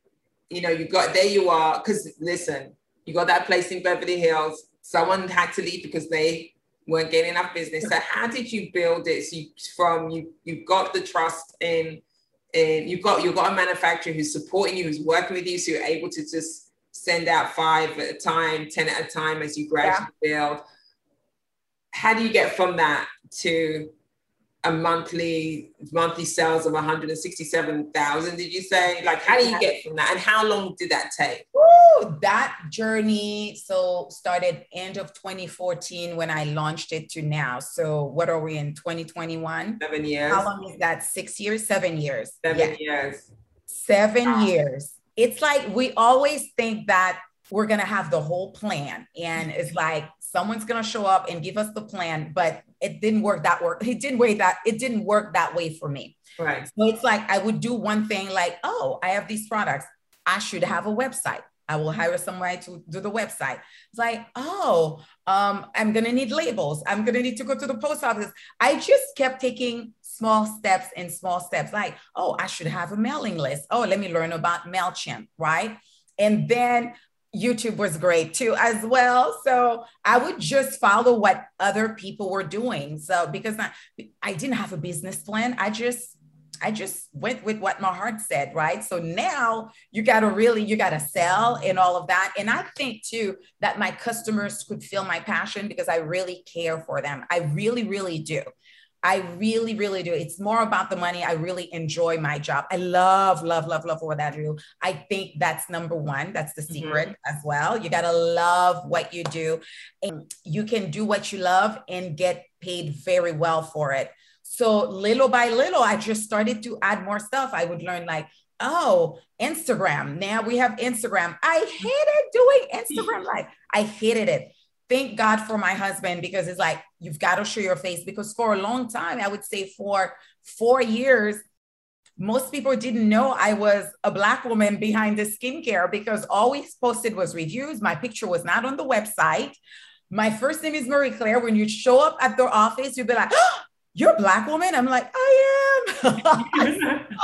you know, you got there you are, because listen, you got that place in Beverly Hills. Someone had to leave because they weren't getting enough business. So how did you build it? So you, from you, you've got the trust in, and you've got you've got a manufacturer who's supporting you, who's working with you, so you're able to just send out five at a time, ten at a time as you gradually yeah. build. How do you get from that to a monthly monthly sales of 167,000 did you say like how do you get from that and how long did that take Ooh, that journey so started end of 2014 when I launched it to now. So what are we in 2021 7 years. How long is that? 6 years? 7 years. 7 yeah. years. 7 wow. years. It's like we always think that we're going to have the whole plan and it's like someone's going to show up and give us the plan but it didn't work that work it didn't wait that it didn't work that way for me. Right. So it's like i would do one thing like oh i have these products. I should have a website I will hire somebody to do the website. It's like, oh, um, I'm gonna need labels. I'm gonna need to go to the post office. I just kept taking small steps and small steps. Like, oh, I should have a mailing list. Oh, let me learn about Mailchimp, right? And then YouTube was great too, as well. So I would just follow what other people were doing. So because I, I didn't have a business plan, I just I just went with what my heart said, right? So now you got to really, you got to sell and all of that. And I think too that my customers could feel my passion because I really care for them. I really, really do. I really, really do. It's more about the money. I really enjoy my job. I love, love, love, love what I do. I think that's number one. That's the mm-hmm. secret mm-hmm. as well. You got to love what you do. And you can do what you love and get paid very well for it. So little by little, I just started to add more stuff. I would learn like, oh, Instagram. Now we have Instagram. I hated doing Instagram. Like I hated it thank God for my husband because it's like, you've got to show your face. Because for a long time, I would say for four years, most people didn't know I was a Black woman behind the skincare because all we posted was reviews. My picture was not on the website. My first name is Marie Claire. When you show up at their office, you'd be like, oh, You're a Black woman? I'm like, I am.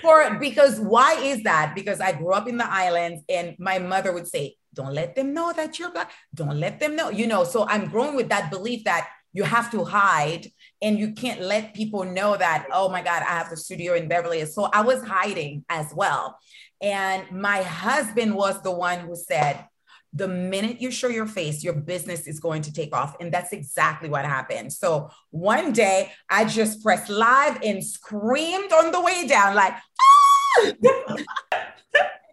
for because why is that? Because I grew up in the islands and my mother would say, don't let them know that you're black. Don't let them know, you know. So I'm growing with that belief that you have to hide and you can't let people know that, oh my God, I have the studio in Beverly So I was hiding as well. And my husband was the one who said, the minute you show your face, your business is going to take off. And that's exactly what happened. So one day I just pressed live and screamed on the way down, like, ah!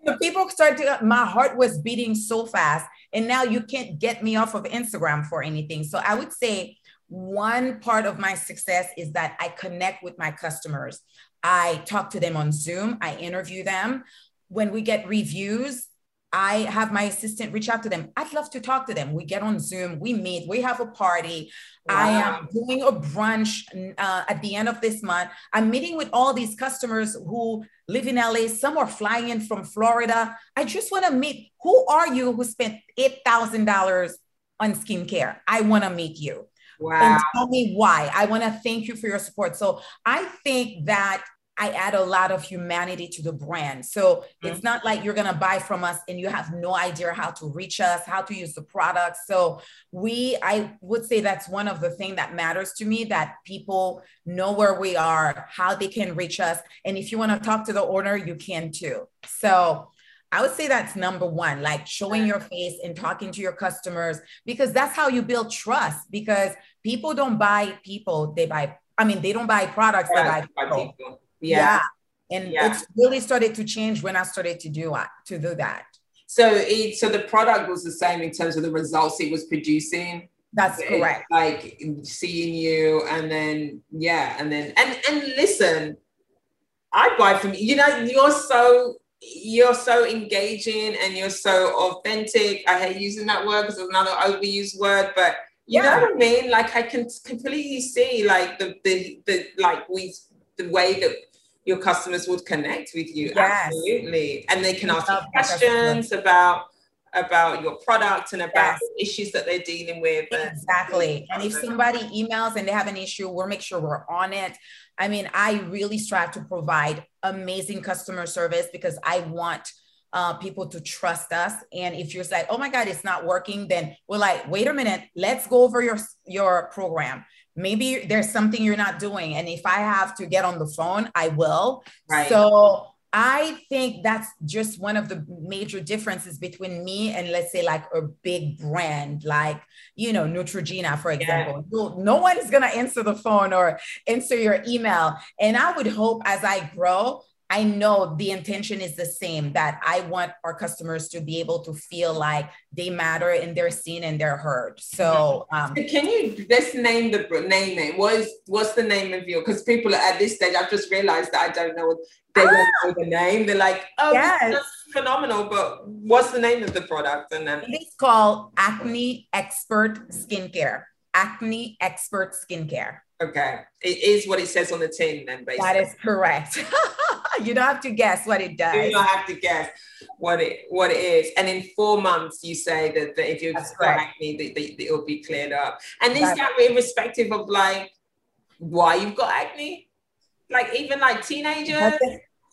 the people started to, my heart was beating so fast. And now you can't get me off of Instagram for anything. So I would say one part of my success is that I connect with my customers. I talk to them on Zoom, I interview them. When we get reviews, I have my assistant reach out to them. I'd love to talk to them. We get on Zoom, we meet, we have a party. Wow. I am doing a brunch uh, at the end of this month. I'm meeting with all these customers who live in LA. Some are flying in from Florida. I just want to meet who are you who spent $8,000 on skincare? I want to meet you. Wow. And tell me why. I want to thank you for your support. So I think that I add a lot of humanity to the brand. So mm-hmm. it's not like you're going to buy from us and you have no idea how to reach us, how to use the product. So we, I would say that's one of the things that matters to me that people know where we are, how they can reach us. And if you want to talk to the owner, you can too. So I would say that's number one, like showing your face and talking to your customers, because that's how you build trust. Because people don't buy people, they buy, I mean, they don't buy products, they buy people. people. Yeah. yeah. And yeah. it's really started to change when I started to do it, to do that. So it so the product was the same in terms of the results it was producing. That's correct. Like seeing you and then yeah, and then and and listen, I buy from you. You know, you're so you're so engaging and you're so authentic. I hate using that word because it's another overused word, but you yeah. know what I mean? Like I can completely see like the the the like we the way that your customers would connect with you. Yes. Absolutely. And they can ask you questions about about your product and about yes. issues that they're dealing with. Exactly. And, and if somebody emails and they have an issue, we'll make sure we're on it. I mean, I really strive to provide amazing customer service because I want uh, people to trust us. And if you're like, oh my God, it's not working, then we're like, wait a minute, let's go over your your program maybe there's something you're not doing and if i have to get on the phone i will right. so i think that's just one of the major differences between me and let's say like a big brand like you know neutrogena for example yeah. no, one is going to answer the phone or answer your email and i would hope as i grow I know the intention is the same that I want our customers to be able to feel like they matter and they're seen and they're heard. So, um, can you just name the name it? What is what's the name of your? Because people at this stage, I've just realized that I don't know. They ah, don't know the name. They're like, oh, yes. that's phenomenal. But what's the name of the product? And then it's called Acne Expert Skincare. Acne Expert Skincare. Okay, it is what it says on the tin. Then, basically, that is correct. you don't have to guess what it does. You don't have to guess what it what it is. And in four months, you say that, that if you've got acne, that, that, it'll be cleared up. And is That's that irrespective of like why you've got acne? Like even like teenagers,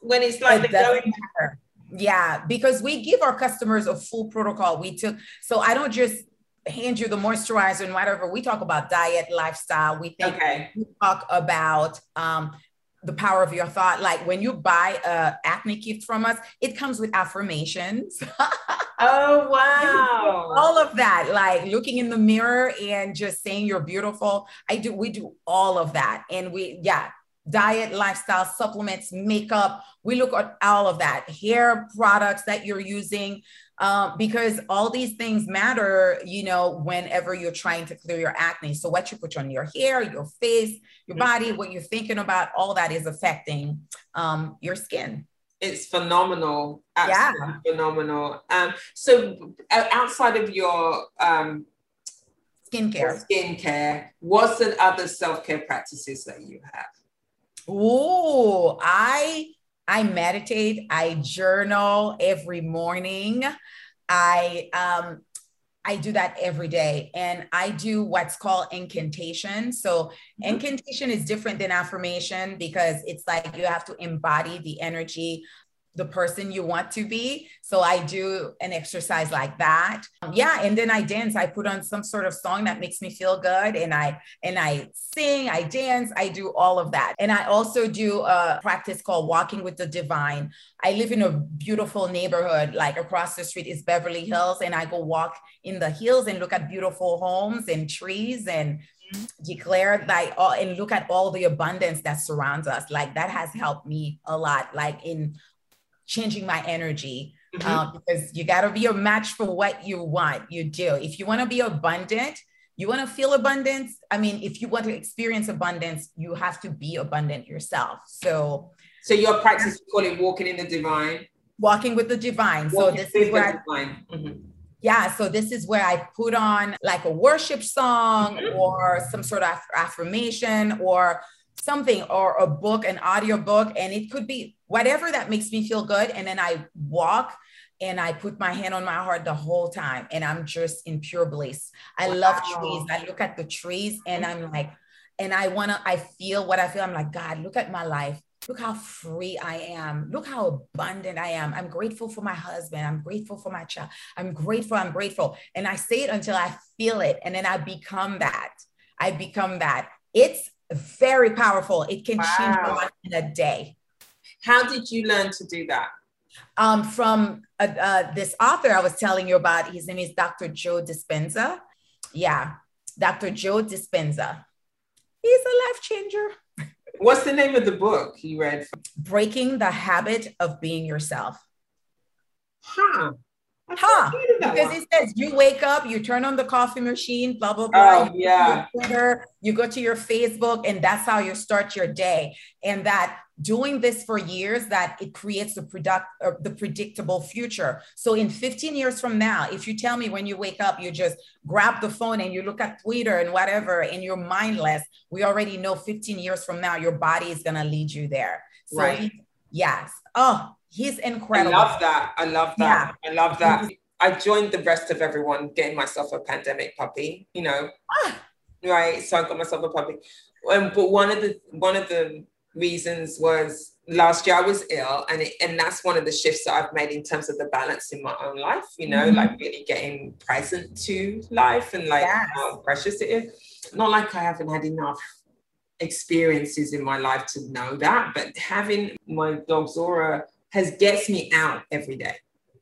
when it's like it going. Matter. Yeah, because we give our customers a full protocol. We took so I don't just hand you the moisturizer and whatever. We talk about diet, lifestyle. We think okay. we talk about um, the power of your thought. Like when you buy a acne kit from us, it comes with affirmations. oh wow. all of that, like looking in the mirror and just saying you're beautiful. I do, we do all of that. And we, yeah, diet, lifestyle, supplements, makeup. We look at all of that, hair products that you're using, um, because all these things matter, you know, whenever you're trying to clear your acne. So, what you put on your hair, your face, your body, what you're thinking about, all that is affecting um, your skin. It's phenomenal. Absolutely yeah. phenomenal. Um, so, uh, outside of your um, skincare, skincare, what's the other self care practices that you have? Oh, I I meditate, I journal every morning. I um I do that every day and I do what's called incantation. So, mm-hmm. incantation is different than affirmation because it's like you have to embody the energy the person you want to be. So I do an exercise like that. Um, yeah, and then I dance. I put on some sort of song that makes me feel good and I and I sing, I dance, I do all of that. And I also do a practice called walking with the divine. I live in a beautiful neighborhood like across the street is Beverly Hills and I go walk in the hills and look at beautiful homes and trees and declare like all and look at all the abundance that surrounds us like that has helped me a lot like in changing my energy mm-hmm. um, because you got to be a match for what you want. You do. If you want to be abundant, you want to feel abundance. I mean, if you want to experience abundance, you have to be abundant yourself. So, so your practice, you call it walking in the divine. Walking with the divine. Walking so this is where I, mm-hmm. yeah, so this is where I put on like a worship song mm-hmm. or some sort of affirmation or something or a book, an audio book, and it could be whatever that makes me feel good. And then I walk and I put my hand on my heart the whole time and I'm just in pure bliss. I wow. love trees. I look at the trees and I'm mm-hmm. like, and I want to, I feel what I feel. I'm like, God, look at my life. Look how free I am. Look how abundant I am. I'm grateful for my husband. I'm grateful for my child. I'm grateful. I'm grateful. And I say it until I feel it. And then I become that. I become that. It's very powerful. It can wow. change life in a day. How did you learn to do that? Um, from uh, uh, this author I was telling you about. His name is Dr. Joe Dispenza. Yeah, Dr. Joe Dispenza. He's a life changer. What's the name of the book you read? Breaking the Habit of Being Yourself. Huh. Huh? Because it says you wake up, you turn on the coffee machine, blah blah blah. Oh, yeah. Twitter, you go to your Facebook, and that's how you start your day. And that doing this for years, that it creates the product or the predictable future. So in 15 years from now, if you tell me when you wake up, you just grab the phone and you look at Twitter and whatever, and you're mindless, we already know 15 years from now, your body is gonna lead you there. So right. yes. Oh, He's incredible. I love that. I love that. Yeah. I love that. I joined the rest of everyone getting myself a pandemic puppy, you know. Ah. Right. So I got myself a puppy. Um, but one of the one of the reasons was last year I was ill, and it, and that's one of the shifts that I've made in terms of the balance in my own life. You know, mm-hmm. like really getting present to life and like yes. how precious it is. Not like I haven't had enough experiences in my life to know that, but having my dog Zora has gets me out every day.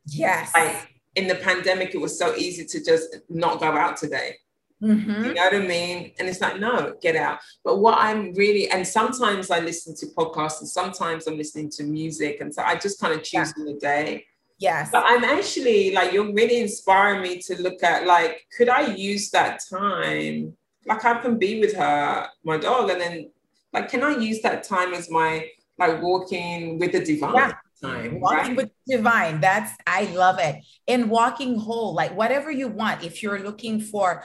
Yes. Like in the pandemic, it was so easy to just not go out today. Mm-hmm. You know what I mean? And it's like, no, get out. But what I'm really, and sometimes I listen to podcasts and sometimes I'm listening to music. And so I just kind of choose yeah. the day. Yes. But I'm actually like, you're really inspiring me to look at like, could I use that time? Like I can be with her, my dog, and then like, can I use that time as my like walking with the divine? Yeah time. Walking right? with divine. That's I love it. And walking whole, like whatever you want. If you're looking for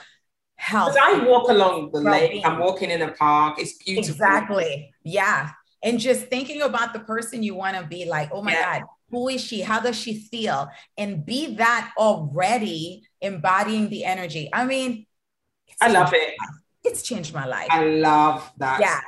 health. I walk along the lake. I'm walking in a park. It's beautiful. Exactly. Yeah. And just thinking about the person you want to be like, oh my yeah. God, who is she? How does she feel? And be that already embodying the energy. I mean, I love it it's changed my life. I love that. Yeah,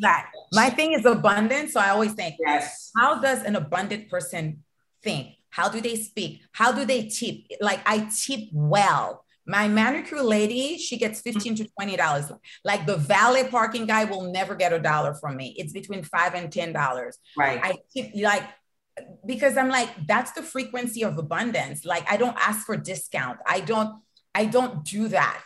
that. My thing is abundance. So I always think, yes. How does an abundant person think? How do they speak? How do they tip? Like I tip well. My manicure lady, she gets mm-hmm. 15 to 20 dollars. Like the valet parking guy will never get a dollar from me. It's between five and ten dollars. Right. I tip like because I'm like, that's the frequency of abundance. Like I don't ask for discount. I don't, I don't do that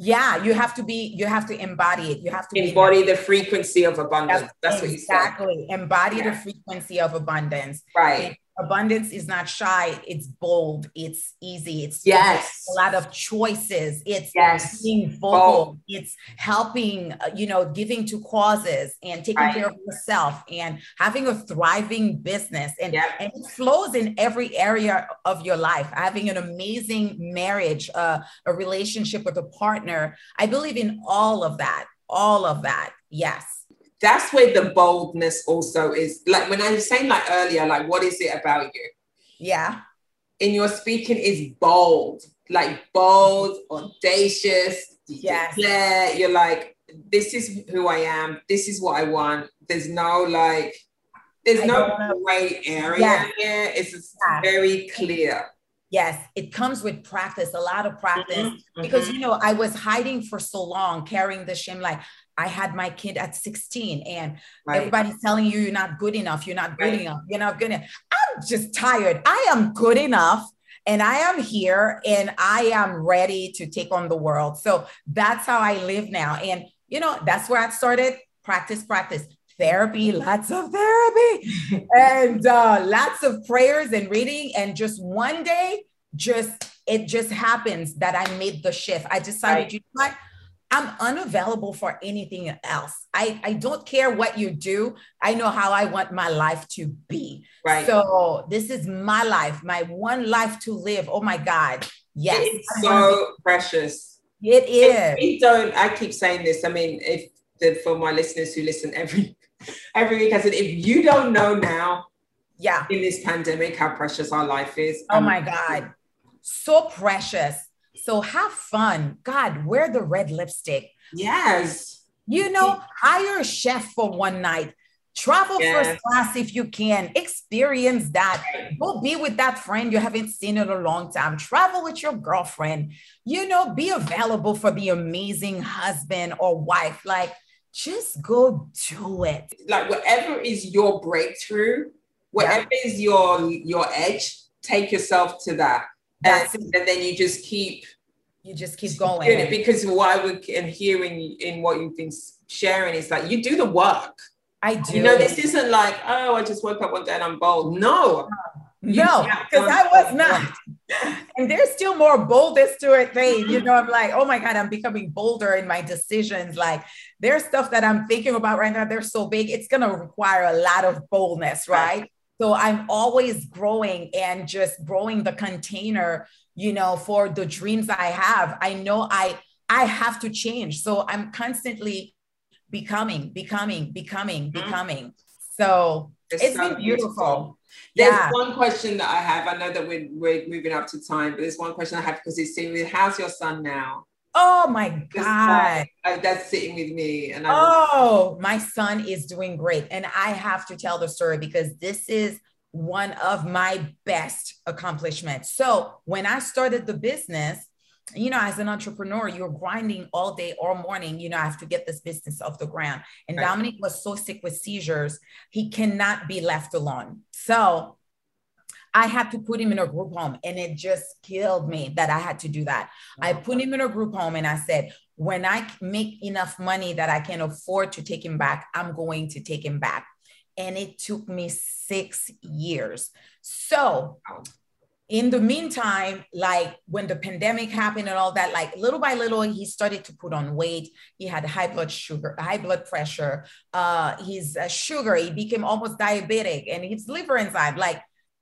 yeah you have to be you have to embody it. You have to embody the frequency of abundance. That's, that's exactly. what you said. Exactly. Embody yeah. the frequency of abundance. Right abundance is not shy it's bold it's easy it's yes. a lot of choices it's yes. being vocal it's helping uh, you know giving to causes and taking right. care of yourself and having a thriving business and, yep. and it flows in every area of your life. Having an amazing marriage uh, a relationship with a partner i believe in all of that all of that yes that's where the boldness also is. Like when I was saying like earlier, like what is it about you? Yeah. In your speaking is bold, like bold, audacious. Yeah, you're like, this is who I am. This is what I want. There's no like, there's I no gray area yeah. here. It's yeah. very clear. Yes, it comes with practice, a lot of practice. Mm-hmm, because mm-hmm. you know, I was hiding for so long, carrying the shame, like I had my kid at 16 and right. everybody's telling you you're not good enough, you're not good right. enough, you're not good enough. I'm just tired. I am good enough and I am here and I am ready to take on the world. So that's how I live now. And you know, that's where I started practice, practice. Therapy, lots of therapy, and uh, lots of prayers and reading. And just one day, just it just happens that I made the shift. I decided, right. you know what? I'm unavailable for anything else. I, I don't care what you do. I know how I want my life to be. Right. So this is my life, my one life to live. Oh my God. Yes. It's so precious. It is. We don't, I keep saying this. I mean, if the, for my listeners who listen every every week, I said, if you don't know now, yeah, in this pandemic, how precious our life is. Oh my God. So precious so have fun. God, wear the red lipstick. Yes. You know, hire a chef for one night. Travel yes. first class if you can. Experience that. Go be with that friend you haven't seen in a long time. Travel with your girlfriend. You know, be available for the amazing husband or wife. Like, just go do it. Like, whatever is your breakthrough, whatever yeah. is your your edge, take yourself to that. That's and, and then you just keep you just keep going because what I would and hearing in what you've been sharing is like you do the work. I do. You know, this isn't like, oh, I just woke up one day and I'm bold. No. No, because I was not. and there's still more boldness to it, thing. You know, I'm like, oh my God, I'm becoming bolder in my decisions. Like there's stuff that I'm thinking about right now. They're so big, it's gonna require a lot of boldness, right? So I'm always growing and just growing the container, you know, for the dreams I have. I know I I have to change. So I'm constantly becoming, becoming, becoming, mm-hmm. becoming. So it's, it's so been beautiful. beautiful. There's yeah. one question that I have. I know that we're, we're moving up to time, but there's one question I have because it's sitting how's your son now? Oh my God. that's sitting with me. And I oh, my son is doing great. And I have to tell the story because this is one of my best accomplishments. So when I started the business, you know, as an entrepreneur, you're grinding all day or morning. You know, I have to get this business off the ground. And right. Dominic was so sick with seizures, he cannot be left alone. So I had to put him in a group home and it just killed me that I had to do that. I put him in a group home and I said, when I make enough money that I can afford to take him back, I'm going to take him back. And it took me six years. So, in the meantime, like when the pandemic happened and all that, like little by little, he started to put on weight. He had high blood sugar, high blood pressure. Uh, his uh, sugar, he became almost diabetic, and his liver enzyme, like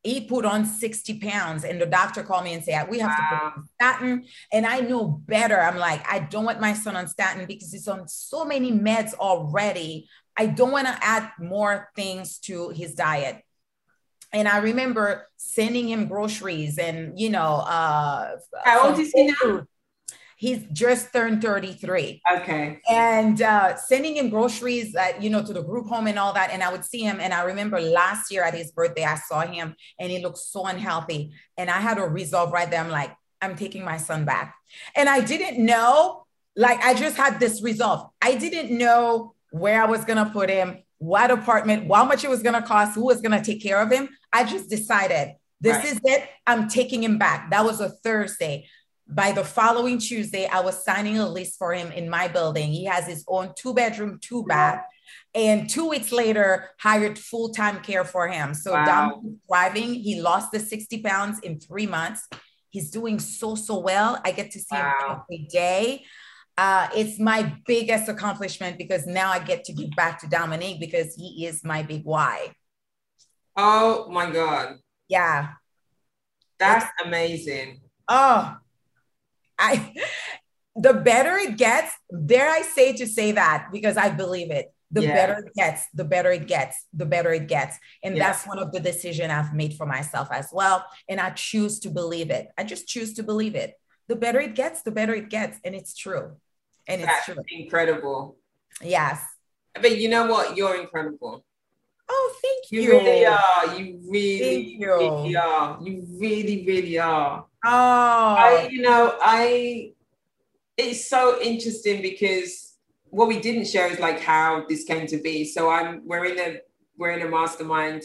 he put on 60 pounds and the doctor called me and said we have wow. to put on statin. And i know better. I'm like i don't want my son on statin because he's on so many meds already. I don't want to add more things to his diet. And i remember sending him groceries and you know uh how old is he now He's just turned 33. Okay. And uh, sending him groceries, that you know, to the group home and all that. And I would see him. And I remember last year at his birthday, I saw him and he looked so unhealthy. And I had a resolve right there. I'm like, I'm taking my son back. And I didn't know, like, I just had this resolve. I didn't know where I was going to put him, what apartment, how much it was going to cost, who was going to take care of him. I just decided this right. is it. I'm taking him back. That was a Thursday by the following Tuesday, I was signing a lease for him in my building. He has his own two bedroom, two bath. And two weeks later, hired full time care for him. So wow. Dom thriving. He lost the 60 pounds in three months. He's doing so, so well. I get to see wow. him every day. Uh, it's my biggest accomplishment because now I get to give back to Dominique because he is my big why. Oh my God. Yeah. That's amazing. Oh, I the better it gets, dare I say to say that because I believe it. The yeah. better it gets, the better it gets, the better it gets. And yeah. that's one of the decision I've made for myself as well. And I choose to believe it. I just choose to believe it. The better it gets, the better it gets. And it's true. And it's that's true. Incredible. Yes. But you know what? You're incredible. Oh, thank you. You really are. You really, you. really are. You really, really are. Oh, I, you know, I, it's so interesting because what we didn't share is like how this came to be. So I'm, we're in a, we're in a mastermind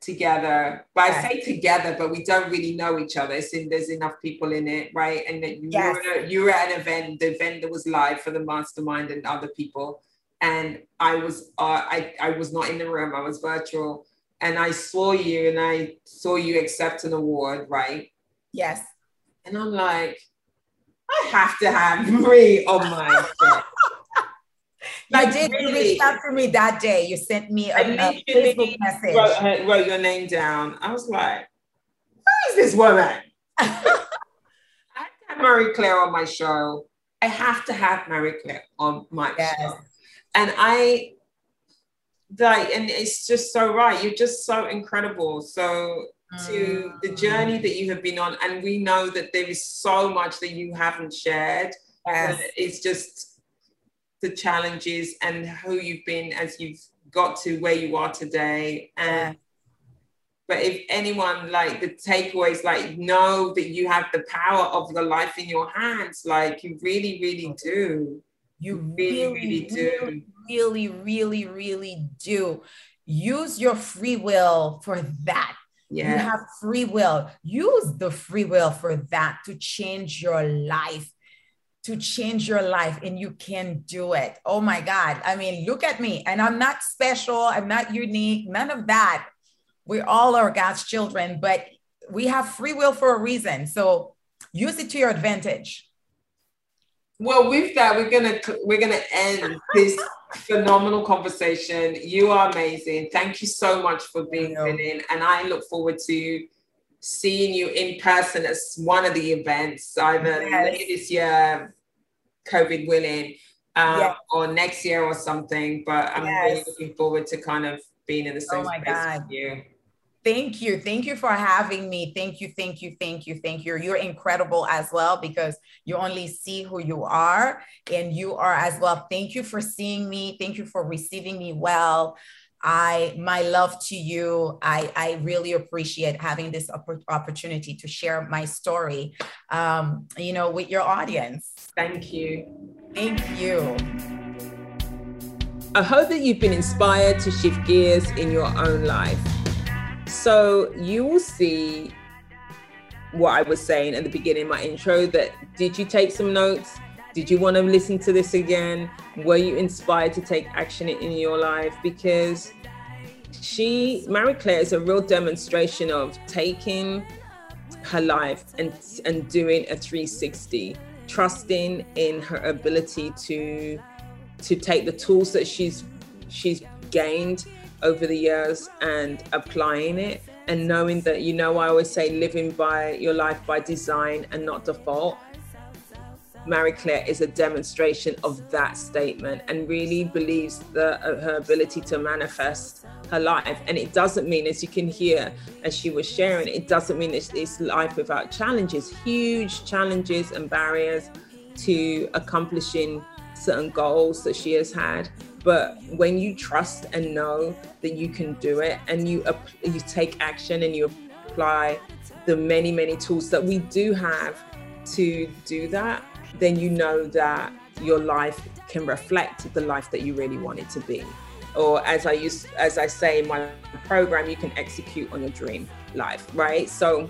together. But I say together, but we don't really know each other. So there's enough people in it, right? And that you, yes. were, you were at an event, the event that was live for the mastermind and other people. And I was, uh, I, I was not in the room. I was virtual, and I saw you, and I saw you accept an award, right? Yes. And I'm like, I have to have Marie on my show. You did. Really, you reached out to me that day. You sent me a, a Facebook message. Wrote, wrote, your name down. I was like, who is this woman? I have to have Marie Claire on my show. I have to have Marie Claire on my yes. show. And I like, and it's just so right. You're just so incredible. So to the mm. journey that you have been on, and we know that there is so much that you haven't shared. Yes. It's just the challenges and who you've been as you've got to where you are today. And but if anyone like the takeaways, like know that you have the power of your life in your hands, like you really, really do. You really, really, really do. Really, really, really do. Use your free will for that. Yeah. You have free will. Use the free will for that to change your life to change your life and you can do it. Oh my God. I mean, look at me. And I'm not special. I'm not unique. None of that. We all are God's children, but we have free will for a reason. So use it to your advantage. Well, with that, we're gonna we're gonna end this phenomenal conversation. You are amazing. Thank you so much for being in, and I look forward to seeing you in person at one of the events, either yes. this year, COVID willing, um, yes. or next year or something. But I'm yes. really looking forward to kind of being in the same oh space God. with you. Thank you. Thank you for having me. Thank you. Thank you. Thank you. Thank you. You're incredible as well because you only see who you are and you are as well. Thank you for seeing me. Thank you for receiving me well. I my love to you. I I really appreciate having this opportunity to share my story, um, you know, with your audience. Thank you. Thank you. I hope that you've been inspired to shift gears in your own life. So you will see what I was saying at the beginning, my intro. That did you take some notes? Did you want to listen to this again? Were you inspired to take action in your life? Because she, Marie Claire, is a real demonstration of taking her life and and doing a 360, trusting in her ability to to take the tools that she's she's gained over the years and applying it and knowing that you know I always say living by your life by design and not default Marie Claire is a demonstration of that statement and really believes that uh, her ability to manifest her life. And it doesn't mean, as you can hear, as she was sharing, it doesn't mean it's, it's life without challenges, huge challenges and barriers to accomplishing certain goals that she has had. But when you trust and know that you can do it, and you you take action and you apply the many many tools that we do have to do that, then you know that your life can reflect the life that you really want it to be. Or as I use, as I say in my program, you can execute on your dream life, right? So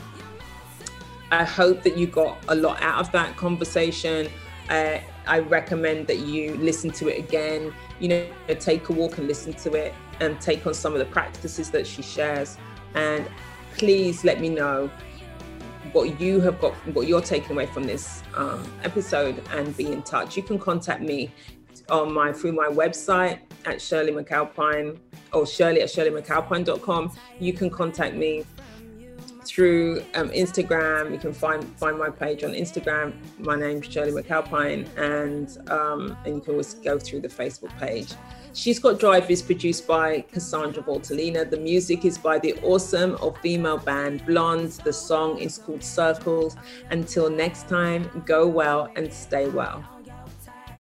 I hope that you got a lot out of that conversation. Uh, I recommend that you listen to it again. You know, take a walk and listen to it, and take on some of the practices that she shares. And please let me know what you have got, what you're taking away from this um, episode, and be in touch. You can contact me on my through my website at Shirley McAlpine or Shirley at ShirleyMcAlpine.com. You can contact me through um, Instagram. You can find find my page on Instagram. My name's Shirley McAlpine, and um, and you can always go through the Facebook page. She's Got Drive is produced by Cassandra Voltalina. The music is by the awesome or female band Blonde. The song is called Circles. Until next time, go well and stay well.